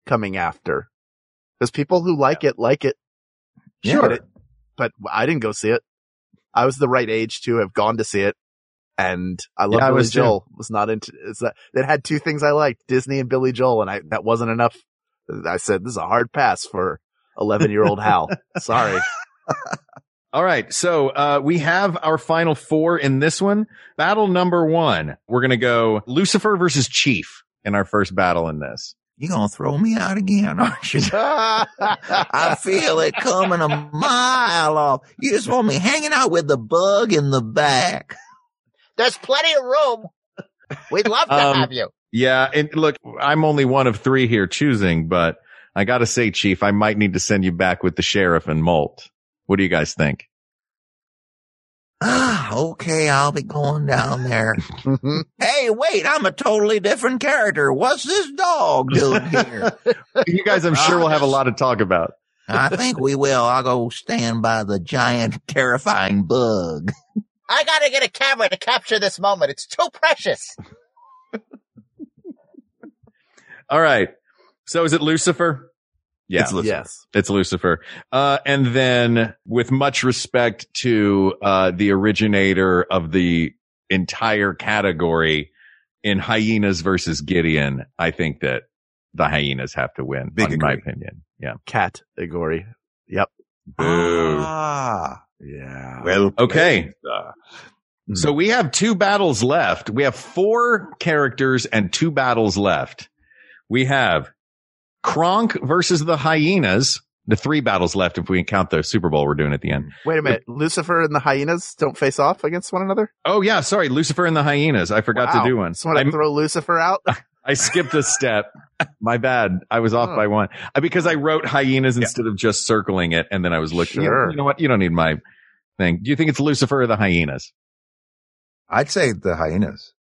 coming after. Because people who like it, like it. Sure. But, it, but I didn't go see it. I was the right age to have gone to see it. And I love Yeah, I Billy was too. Joel. Was not into, it's that, it had two things I liked, Disney and Billy Joel. And I, that wasn't enough. I said, this is a hard pass for 11 year old Hal. *laughs* Sorry. *laughs* All right. So, uh, we have our final four in this one. Battle number one. We're going to go Lucifer versus Chief in our first battle in this. You're going to throw me out again, aren't you? *laughs* I feel it coming a mile off. You just want me hanging out with the bug in the back. There's plenty of room. We'd love to Um, have you. Yeah. And look, I'm only one of three here choosing, but I got to say, Chief, I might need to send you back with the sheriff and Molt. What do you guys think? Ah, *sighs* okay, I'll be going down there. *laughs* hey, wait, I'm a totally different character. What's this dog doing here? *laughs* You guys, I'm sure we'll have a lot to talk about. I think we will. I'll go stand by the giant, terrifying bug. I gotta get a camera to capture this moment. It's too precious. *laughs* All right. So is it Lucifer? Yeah. It's Lucifer. yes. It's Lucifer. Uh, and then with much respect to, uh, the originator of the entire category in hyenas versus Gideon, I think that the hyenas have to win, Big in my opinion. Yeah. Cat Igori. Yep. Boo. Ah, Yeah. well, Okay. played, uh, So we have two battles left. We have four characters and two battles left. We have Kronk versus the hyenas. The three battles left if we count the Super Bowl we're doing at the end. Wait a minute. Lucifer and the hyenas don't face off against one another? Oh yeah, sorry, Lucifer and the hyenas. I forgot Wow. to do one. Just want to I, throw Lucifer out? *laughs* I skipped a step. My bad. I was off Oh. by one Uh, because I wrote hyenas instead of just circling it, and then I was looking. You know- Sure. You know what? You don't need my thing. Do you think it's Lucifer or the hyenas? I'd say the hyenas.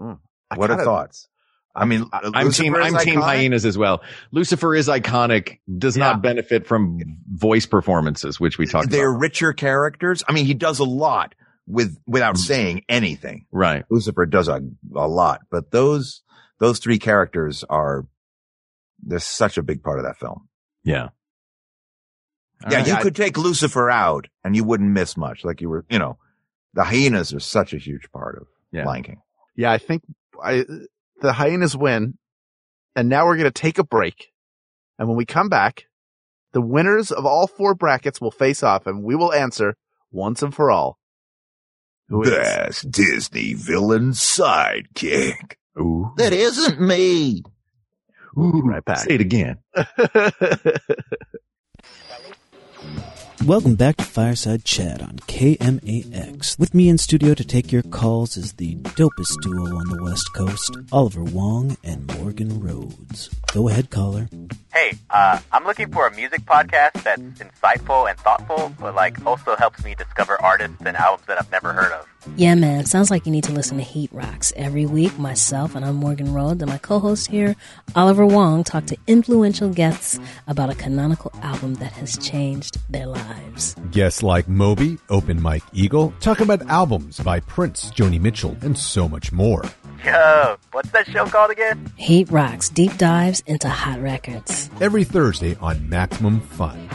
I What are kinda- thoughts? I mean, I'm Lucifer team. I'm team hyenas as well. Lucifer is iconic. Does Yeah. not benefit from voice performances, which we talked about. They're about. richer characters. I mean, he does a lot with without mm. saying anything. Right. Lucifer does a, a lot, but those those three characters are they're such a big part of that film. Yeah. yeah, right. you I- could take Lucifer out and you wouldn't miss much. Like you were, you know, the hyenas are such a huge part of Yeah. Lion King. Yeah, I think I, the hyenas win. And now we're going to take a break. And when we come back, the winners of all four brackets will face off and we will answer once and for all. Who is? Best Disney villain sidekick. Ooh. That isn't me. We'll right back. Say it again. *laughs* Welcome back to Fireside Chat on KMAX. With me in studio to take your calls is the dopest duo on the West Coast, Oliver Wang and Morgan Rhodes. Go ahead, caller. Hey, uh, I'm looking for a music podcast that's insightful and thoughtful, but like also helps me discover artists and albums that I've never heard of. Yeah, man. Sounds like you need to listen to Heat Rocks every week. Myself and I'm Morgan Rhodes and my co-host here, Oliver Wang, talk to influential guests about a canonical album that has changed their lives. Guests like Moby, Open Mike Eagle, talk about albums by Prince, Joni Mitchell, and so much more. Yo, what's that show called again? Heat Rocks deep dives into hot records. Every Thursday on Maximum Fun.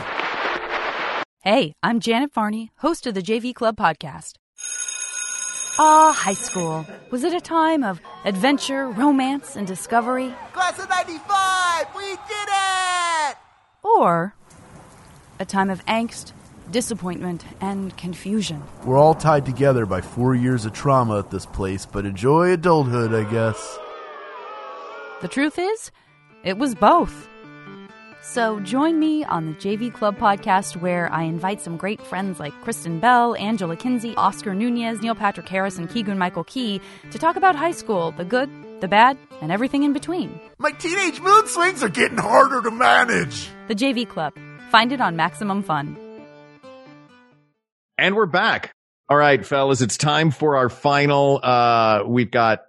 Hey, I'm Janet Varney, host of the JV Club podcast. Ah, high school. Was it a time of adventure, romance, and discovery? Class of 95! We did it! Or a time of angst, disappointment, and confusion? We're all tied together by four years of trauma at this place, but enjoy adulthood, I guess. The truth is, it was both. So join me on the JV Club podcast, where I invite some great friends like Kristen Bell, Angela Kinsey, Oscar Nunez, Neil Patrick Harris, and Keegan Michael Key to talk about high school, the good, the bad, and everything in between. My teenage mood swings are getting harder to manage. The JV Club. Find it on Maximum Fun. And we're back. All right, fellas, it's time for our final. Uh, we've got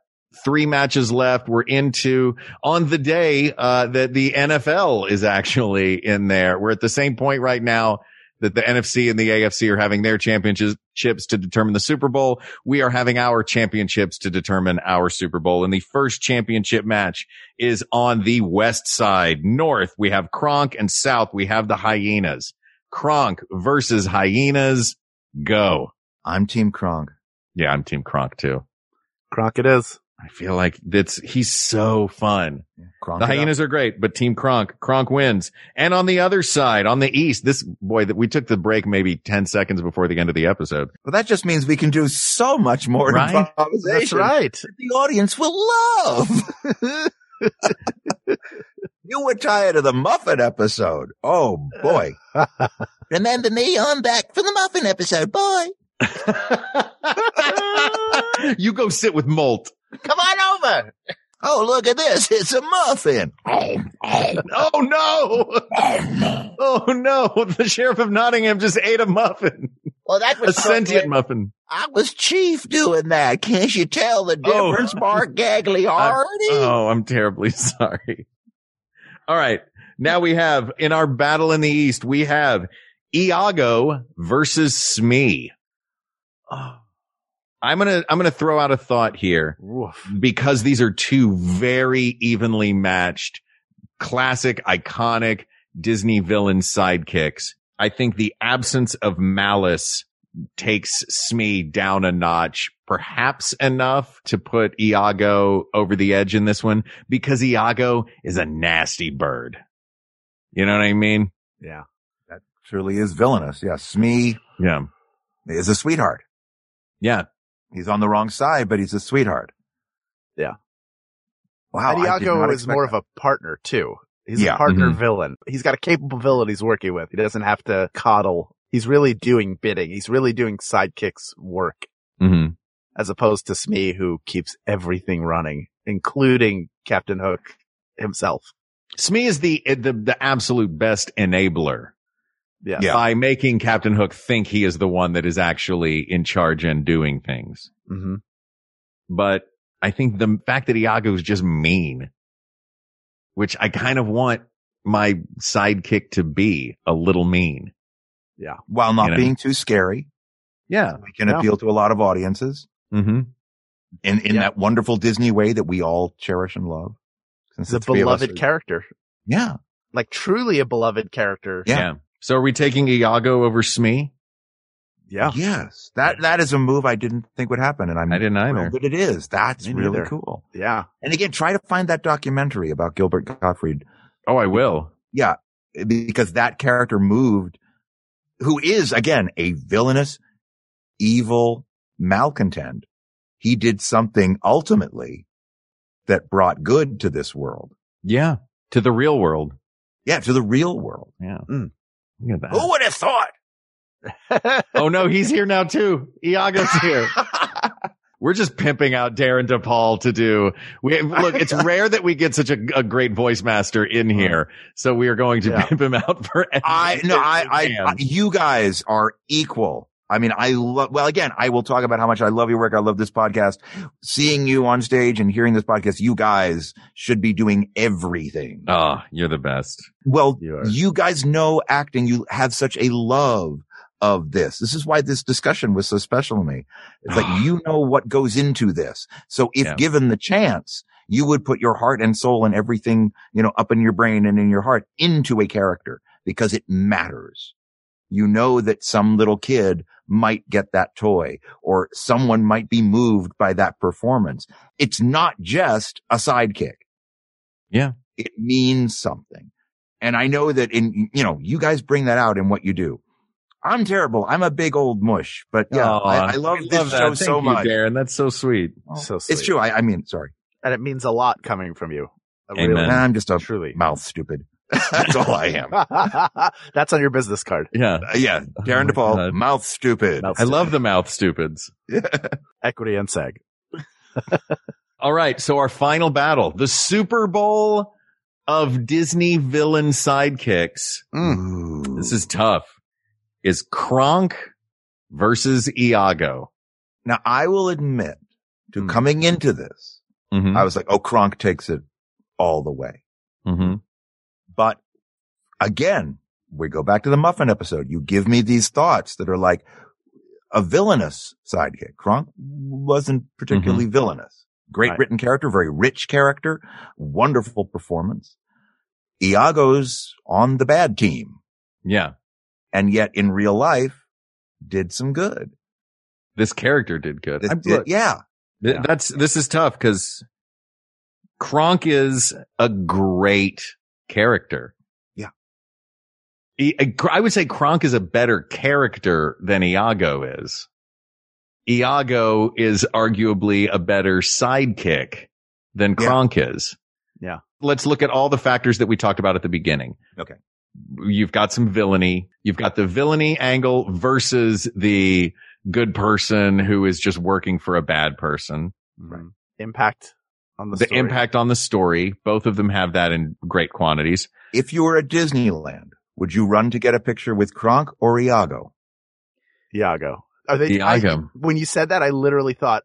three matches left. We're into on the day, uh, that the NFL is actually in there. We're at the same point right now that the NFC and the AFC are having their championships to determine the Super Bowl. We are having our championships to determine our Super Bowl. And the first championship match is on the west side. North, we have Kronk and south, we have the Hyenas. Kronk versus Hyenas. Go. I'm Team Kronk. Yeah, I'm Team Kronk too. Kronk it is. I feel like that's, he's so fun. The hyenas are great, but Team Kronk, Kronk wins. And on the other side, on the east, this boy that we took the break maybe 10 seconds before the end of the episode. Well, that just means we can do so much more Right? improvisation. That's right. that The audience will love. *laughs* you were tired of the muffin episode. Oh boy. *laughs* Remember me? I'm back for the muffin episode, boy. *laughs* *laughs* you go sit with Molt. Come on over. Oh, look at this. It's a muffin. Oh no! Oh no! The sheriff of Nottingham just ate a muffin. Well, that was A sentient muffin. I was chief doing that. Can't you tell the Oh. difference, Mark Gagliardi? *laughs* Oh, I'm terribly *laughs* sorry. All right. Now we have in our battle in the East, we have Iago versus Smee. Oh. I'm going to, I'm going to throw out a thought here because these are two very evenly matched classic, iconic Disney villain sidekicks. I think the absence of malice takes Smee down a notch, perhaps enough to put Iago over the edge in this one because Iago is a nasty bird. You know what I mean? Yeah. That truly is villainous. Yeah. Smee Yeah. is a sweetheart. Yeah. He's on the wrong side, but he's a sweetheart. Yeah. Wow. and Iago is more that. of a partner too. He's Yeah. a partner Mhm. villain. He's got a capable villain he's working with. He doesn't have to coddle. He's really doing bidding. He's really doing sidekicks work Mm-hmm. as opposed to Smee who keeps everything running, including Captain Hook himself. Smee is the, the, the absolute best enabler Yeah. Yeah. by making Captain Hook think he is the one that is actually in charge and doing things. hmm But I think the fact that Iago is just mean, which I kind of want my sidekick to be a little mean. Yeah. while not you know. being too scary. Yeah. We can Yeah. appeal to a lot of audiences Mm-hmm. in, in Yeah. that wonderful Disney way that we all cherish and love. Since He's the three of us beloved are- character. Yeah. Like truly a beloved character. Yeah. So are we taking Iago over Smee? Yeah. Yes. That, that is a move I didn't think would happen. And I'm I didn't either. But it is. That's Me really neither. cool. Yeah. And again, try to find that documentary about Gilbert Gottfried. Oh, I will. Yeah. Because that character moved, who is again a villainous, evil malcontent. He did something ultimately that brought good to this world. Yeah. To the real world. Yeah. To the real world. Yeah. Mm. Look at that. Who would have thought? *laughs* oh no, he's here now too. Iago's here. *laughs* We're just pimping out Darin De Paul to do. We look. It's *laughs* rare that we get such a, a great voice master in here, so we are going to Yeah. pimp him out for. I no, I, I. I, you guys are equal. I mean, I love, well, again, I will talk about how much I love your work. I love this podcast. Seeing you on stage and hearing this podcast, you guys should be doing everything. Oh, you're the best. Well, You you guys know acting. You have such a love of this. This is why this discussion was so special to me. It's like, *sighs* you know what goes into this. So if Yeah. given the chance, you would put your heart and soul and everything, you know, up in your brain and in your heart into a character because it matters. You know that some little kid might get that toy or someone might be moved by that performance. It's not just a sidekick. Yeah. It means something. And I know that in, you know, you guys bring that out in what you do. I'm terrible. I'm a big old mush, but yeah, Aw, I, I love this that. show Thank so you, much. Darin. That's so sweet. so sweet. It's true. I, I mean, sorry. and it means a lot coming from you. Amen. real- I'm just a truly. mouth stupid. *laughs* That's all I am. *laughs* That's on your business card. Yeah. Uh, yeah. Darin De Paul, God. mouth stupid. Mouth I love the mouth stupids. *laughs* Equity and SAG. All right. So our final battle, the Super Bowl of Disney villain sidekicks. Ooh. This is tough. Is Kronk versus Iago. Now I will admit to Hmm. coming into this, Mm-hmm. I was like, oh, Kronk takes it all the way. mm-hmm. But again, we go back to the muffin episode. You give me these thoughts that are like a villainous sidekick. Kronk wasn't particularly mm-hmm. villainous. Great Right. written character, very rich character, wonderful performance. Iago's on the bad team Yeah. and yet in real life did some good. This character did good. This did- yeah. th- That's, this is tough because Kronk is a great character. Yeah. I I would say Kronk is a better character than Iago is. Iago is arguably a better sidekick than Yeah. Kronk is. Yeah. Let's look at all the factors that we talked about at the beginning. Okay. You've got some villainy. You've got the villainy angle versus the good person who is just working for a bad person. Right. Impact on the, The story. impact on the story. Both of them have that in great quantities. If you were at Disneyland, would you run to get a picture with Kronk or Iago? Iago. Are they? I- Iago. when you said that, I literally thought,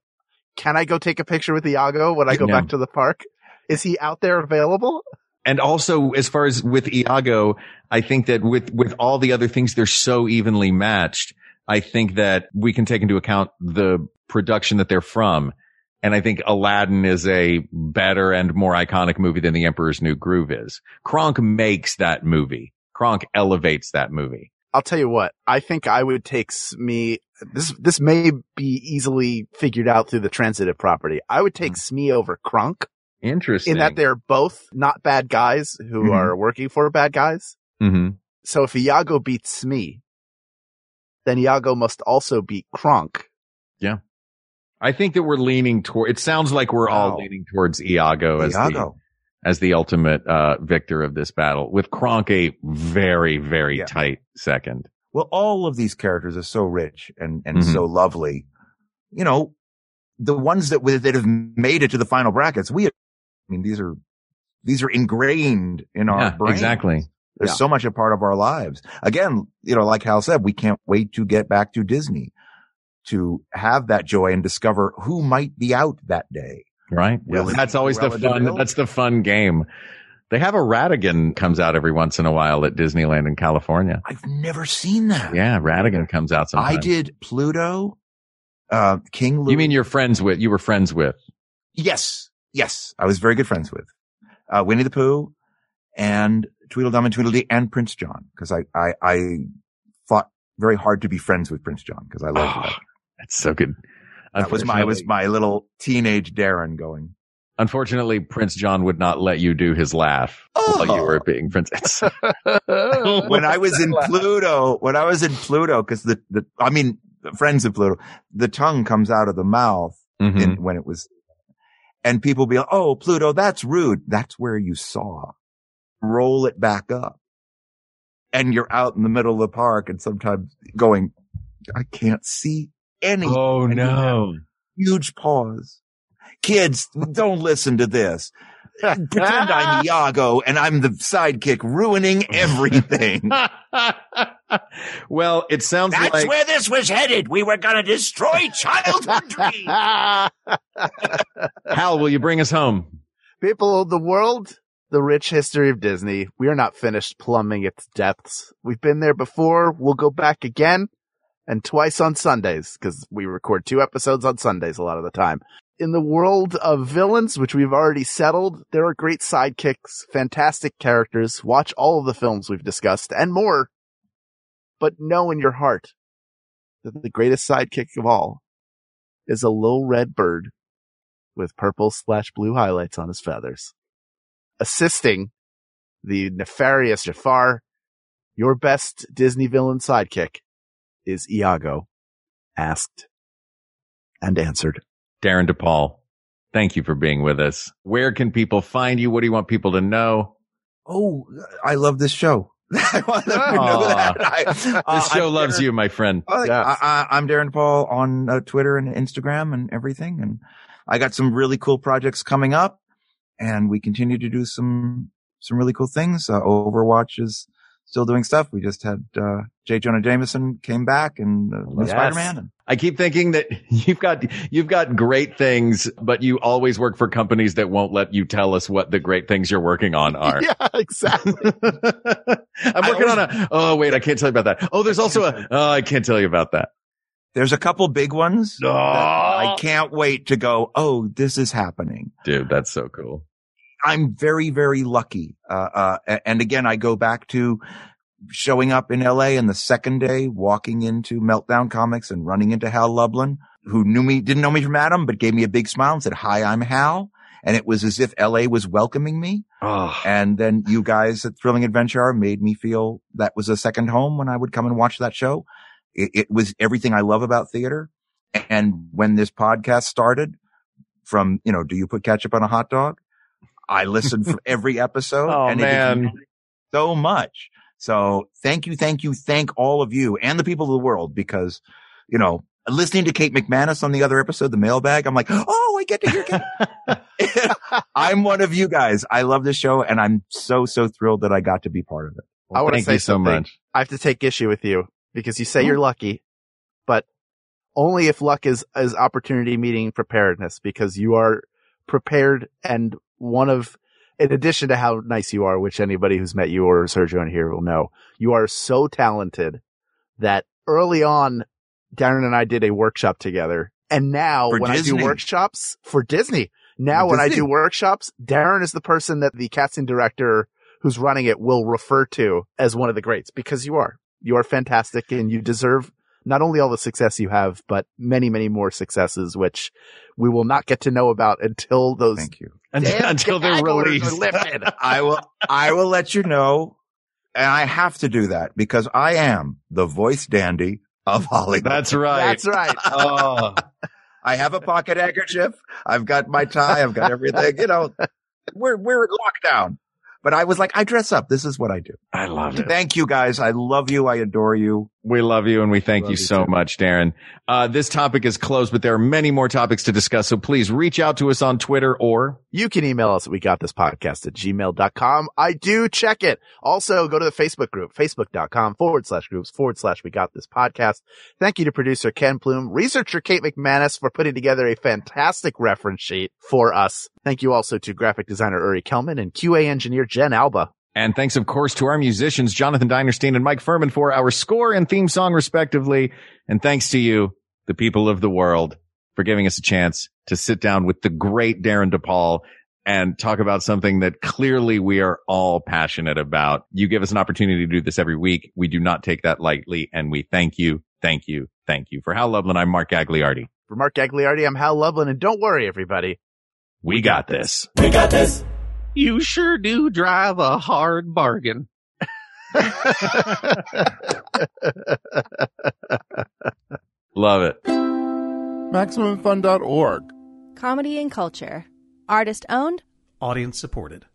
"Can I go take a picture with Iago when I go Yeah. back to the park? Is he out there available?" And also, as far as with Iago, I think that with, with all the other things, they're so evenly matched. I think that we can take into account the production that they're from. And I think Aladdin is a better and more iconic movie than The Emperor's New Groove is. Kronk makes that movie. Kronk elevates that movie. I'll tell you what. I think I would take me, This this may be easily figured out through the transitive property. I would take Smee over Kronk Interesting. in that they're both not bad guys who Mhm. are working for bad guys. hmm So if Iago beats Smee, then Iago must also beat Kronk. I think that we're leaning toward, it sounds like we're all leaning towards Iago as the, as the ultimate, uh, victor of this battle with Kronk a very, very Yeah. tight second. Well, all of these characters are so rich and, and Mhm. so lovely. You know, the ones that, that have made it to the final brackets, we, I mean, these are, these are ingrained in our Yeah, brains. exactly. They're Yeah. so much a part of our lives. Again, you know, like Hal said, we can't wait to get back to Disney to have that joy and discover who might be out that day. Right. Will it that's always the fun. de That's the fun game. They have a Ratigan comes out every once in a while at Disneyland in California. I've never seen that. Yeah, Ratigan comes out sometimes. I did Pluto, uh, King Louis. You mean you're friends with? You were friends with? Yes. Yes. I was very good friends with, uh, Winnie the Pooh and Tweedledum and Tweedledee and Prince John. Cause I, I, I fought very hard to be friends with Prince John because I loved Oh, that. That's so good. That was my, was my little teenage Darin going. Unfortunately, Prince John would not let you do his laugh while you Oh. were being princess. *laughs* *laughs* when I was in Pluto, when I was in Pluto, cause the, the, I mean, friends of Pluto, the tongue comes out of the mouth Mhm. in, when it was, and people be like, Oh, Pluto, that's rude. That's where you saw. Roll it back up. and you're out in the middle of the park and sometimes going, I can't see any. Oh no. Huge pause. Kids, *laughs* don't listen to this. Pretend I'm *laughs* Iago and I'm the sidekick ruining *laughs* everything. well, it sounds like That's like where this was headed. We were going to destroy childhood dreams. Hal, will you bring us home? People of the world, the rich history of Disney. We are not finished plumbing its depths. We've been there before. We'll go back again and twice on Sundays because we record two episodes on Sundays a lot of the time. In the world of villains, which we've already settled, there are great sidekicks, fantastic characters. Watch all of the films we've discussed and more. But know in your heart that the greatest sidekick of all is a little red bird with purple slash blue highlights on his feathers. Assisting the nefarious Jafar, your best Disney villain sidekick is Iago, asked and answered. Darin De Paul, thank you for being with us. Where can people find you? What do you want people to know? Oh, I love this show. *laughs* I want them to know that. I, uh, this show I'm loves Darin- you, my friend. Oh, I, I, I'm Darin Paul on uh, Twitter and Instagram and everything. And I got some really cool projects coming up and we continue to do some, some really cool things. Uh, Overwatch is still doing stuff. We just had, uh, J. Jonah Jameson came back and uh, Yes. Spider-Man. And I keep thinking that *laughs* you've got you've got great things, but you always work for companies that won't let you tell us what the great things you're working on *laughs* are. Yeah, exactly. *laughs* I'm working on a. Oh wait, I can't tell you about that. Oh, there's also a. Oh, I can't tell you about that. there's a couple big ones. that I can't wait to go. Oh, this is happening. Dude, that's so cool. I'm very, very lucky. Uh, uh, and again, I go back to showing up in LA and the second day walking into Meltdown Comics and running into Hal Lublin, who knew me, didn't know me from Adam, but gave me a big smile and said, hi, I'm Hal. And it was as if LA was welcoming me. Oh, And then you guys at Thrilling Adventure Hour made me feel that was a second home when I would come and watch that show. It, it was everything I love about theater. And when this podcast started from, you know, do you put ketchup on a hot dog? I listened for *laughs* every episode Oh, and man. meant so much. So thank you, thank you, thank all of you and the people of the world because, you know, listening to Kate McManus on the other episode, the mailbag, I'm like, oh, I get to hear Kate. *laughs* I'm one of you guys. I love this show and I'm so, so thrilled that I got to be part of it. I want to say so much. I have to take issue with you because you say hmm? you're lucky, but only if luck is, is opportunity meeting preparedness because you are prepared and one of, in addition to how nice you are, which anybody who's met you or Sergio in here will know, you are so talented that early on, Darin and I did a workshop together. And now For when I do workshops for Disney, now For when I do workshops, Darin is the person that the casting director who's running it will refer to as one of the greats because you are. You are fantastic and you deserve not only all the success you have, but many, many more successes, which we will not get to know about until those Thank you. *laughs* Until, until they're released. *laughs* I will, I will let you know. And I have to do that because I am the voice dandy of Hollywood. That's right. That's right. *laughs* Oh, I have a pocket handkerchief. I've got my tie. I've got everything. You know, we're, we're in lockdown. But I was like, I dress up. This is what I do. I love it. Thank you guys. I love you. I adore you. We love you and we thank Love you so much, Darin. Uh, this topic is closed, but there are many more topics to discuss. So please reach out to us on Twitter or You can email us we got this podcast at gmail.com. I do check it. Also go to the Facebook group, facebook.com forward slash groups forward slash we got this podcast. Thank you to producer Ken Plume, researcher Kate McManus for putting together a fantastic reference sheet for us. Thank you also to graphic designer Uri Kelman and QA engineer Jen Alba. And thanks, of course, to our musicians, Jonathan Dinerstein and Mike Furman for our score and theme song, respectively. And thanks to you, the people of the world, for giving us a chance to sit down with the great Darin De Paul and talk about something that clearly we are all passionate about. You give us an opportunity to do this every week. We do not take that lightly. And we thank you, thank you, thank you. For Hal Lublin, I'm Mark Gagliardi. For Mark Gagliardi, I'm Hal Lublin and don't worry, everybody. We got this. We got this. You sure do drive a hard bargain. *laughs* Love it. MaximumFun.org. Comedy and culture. Artist owned. Audience supported.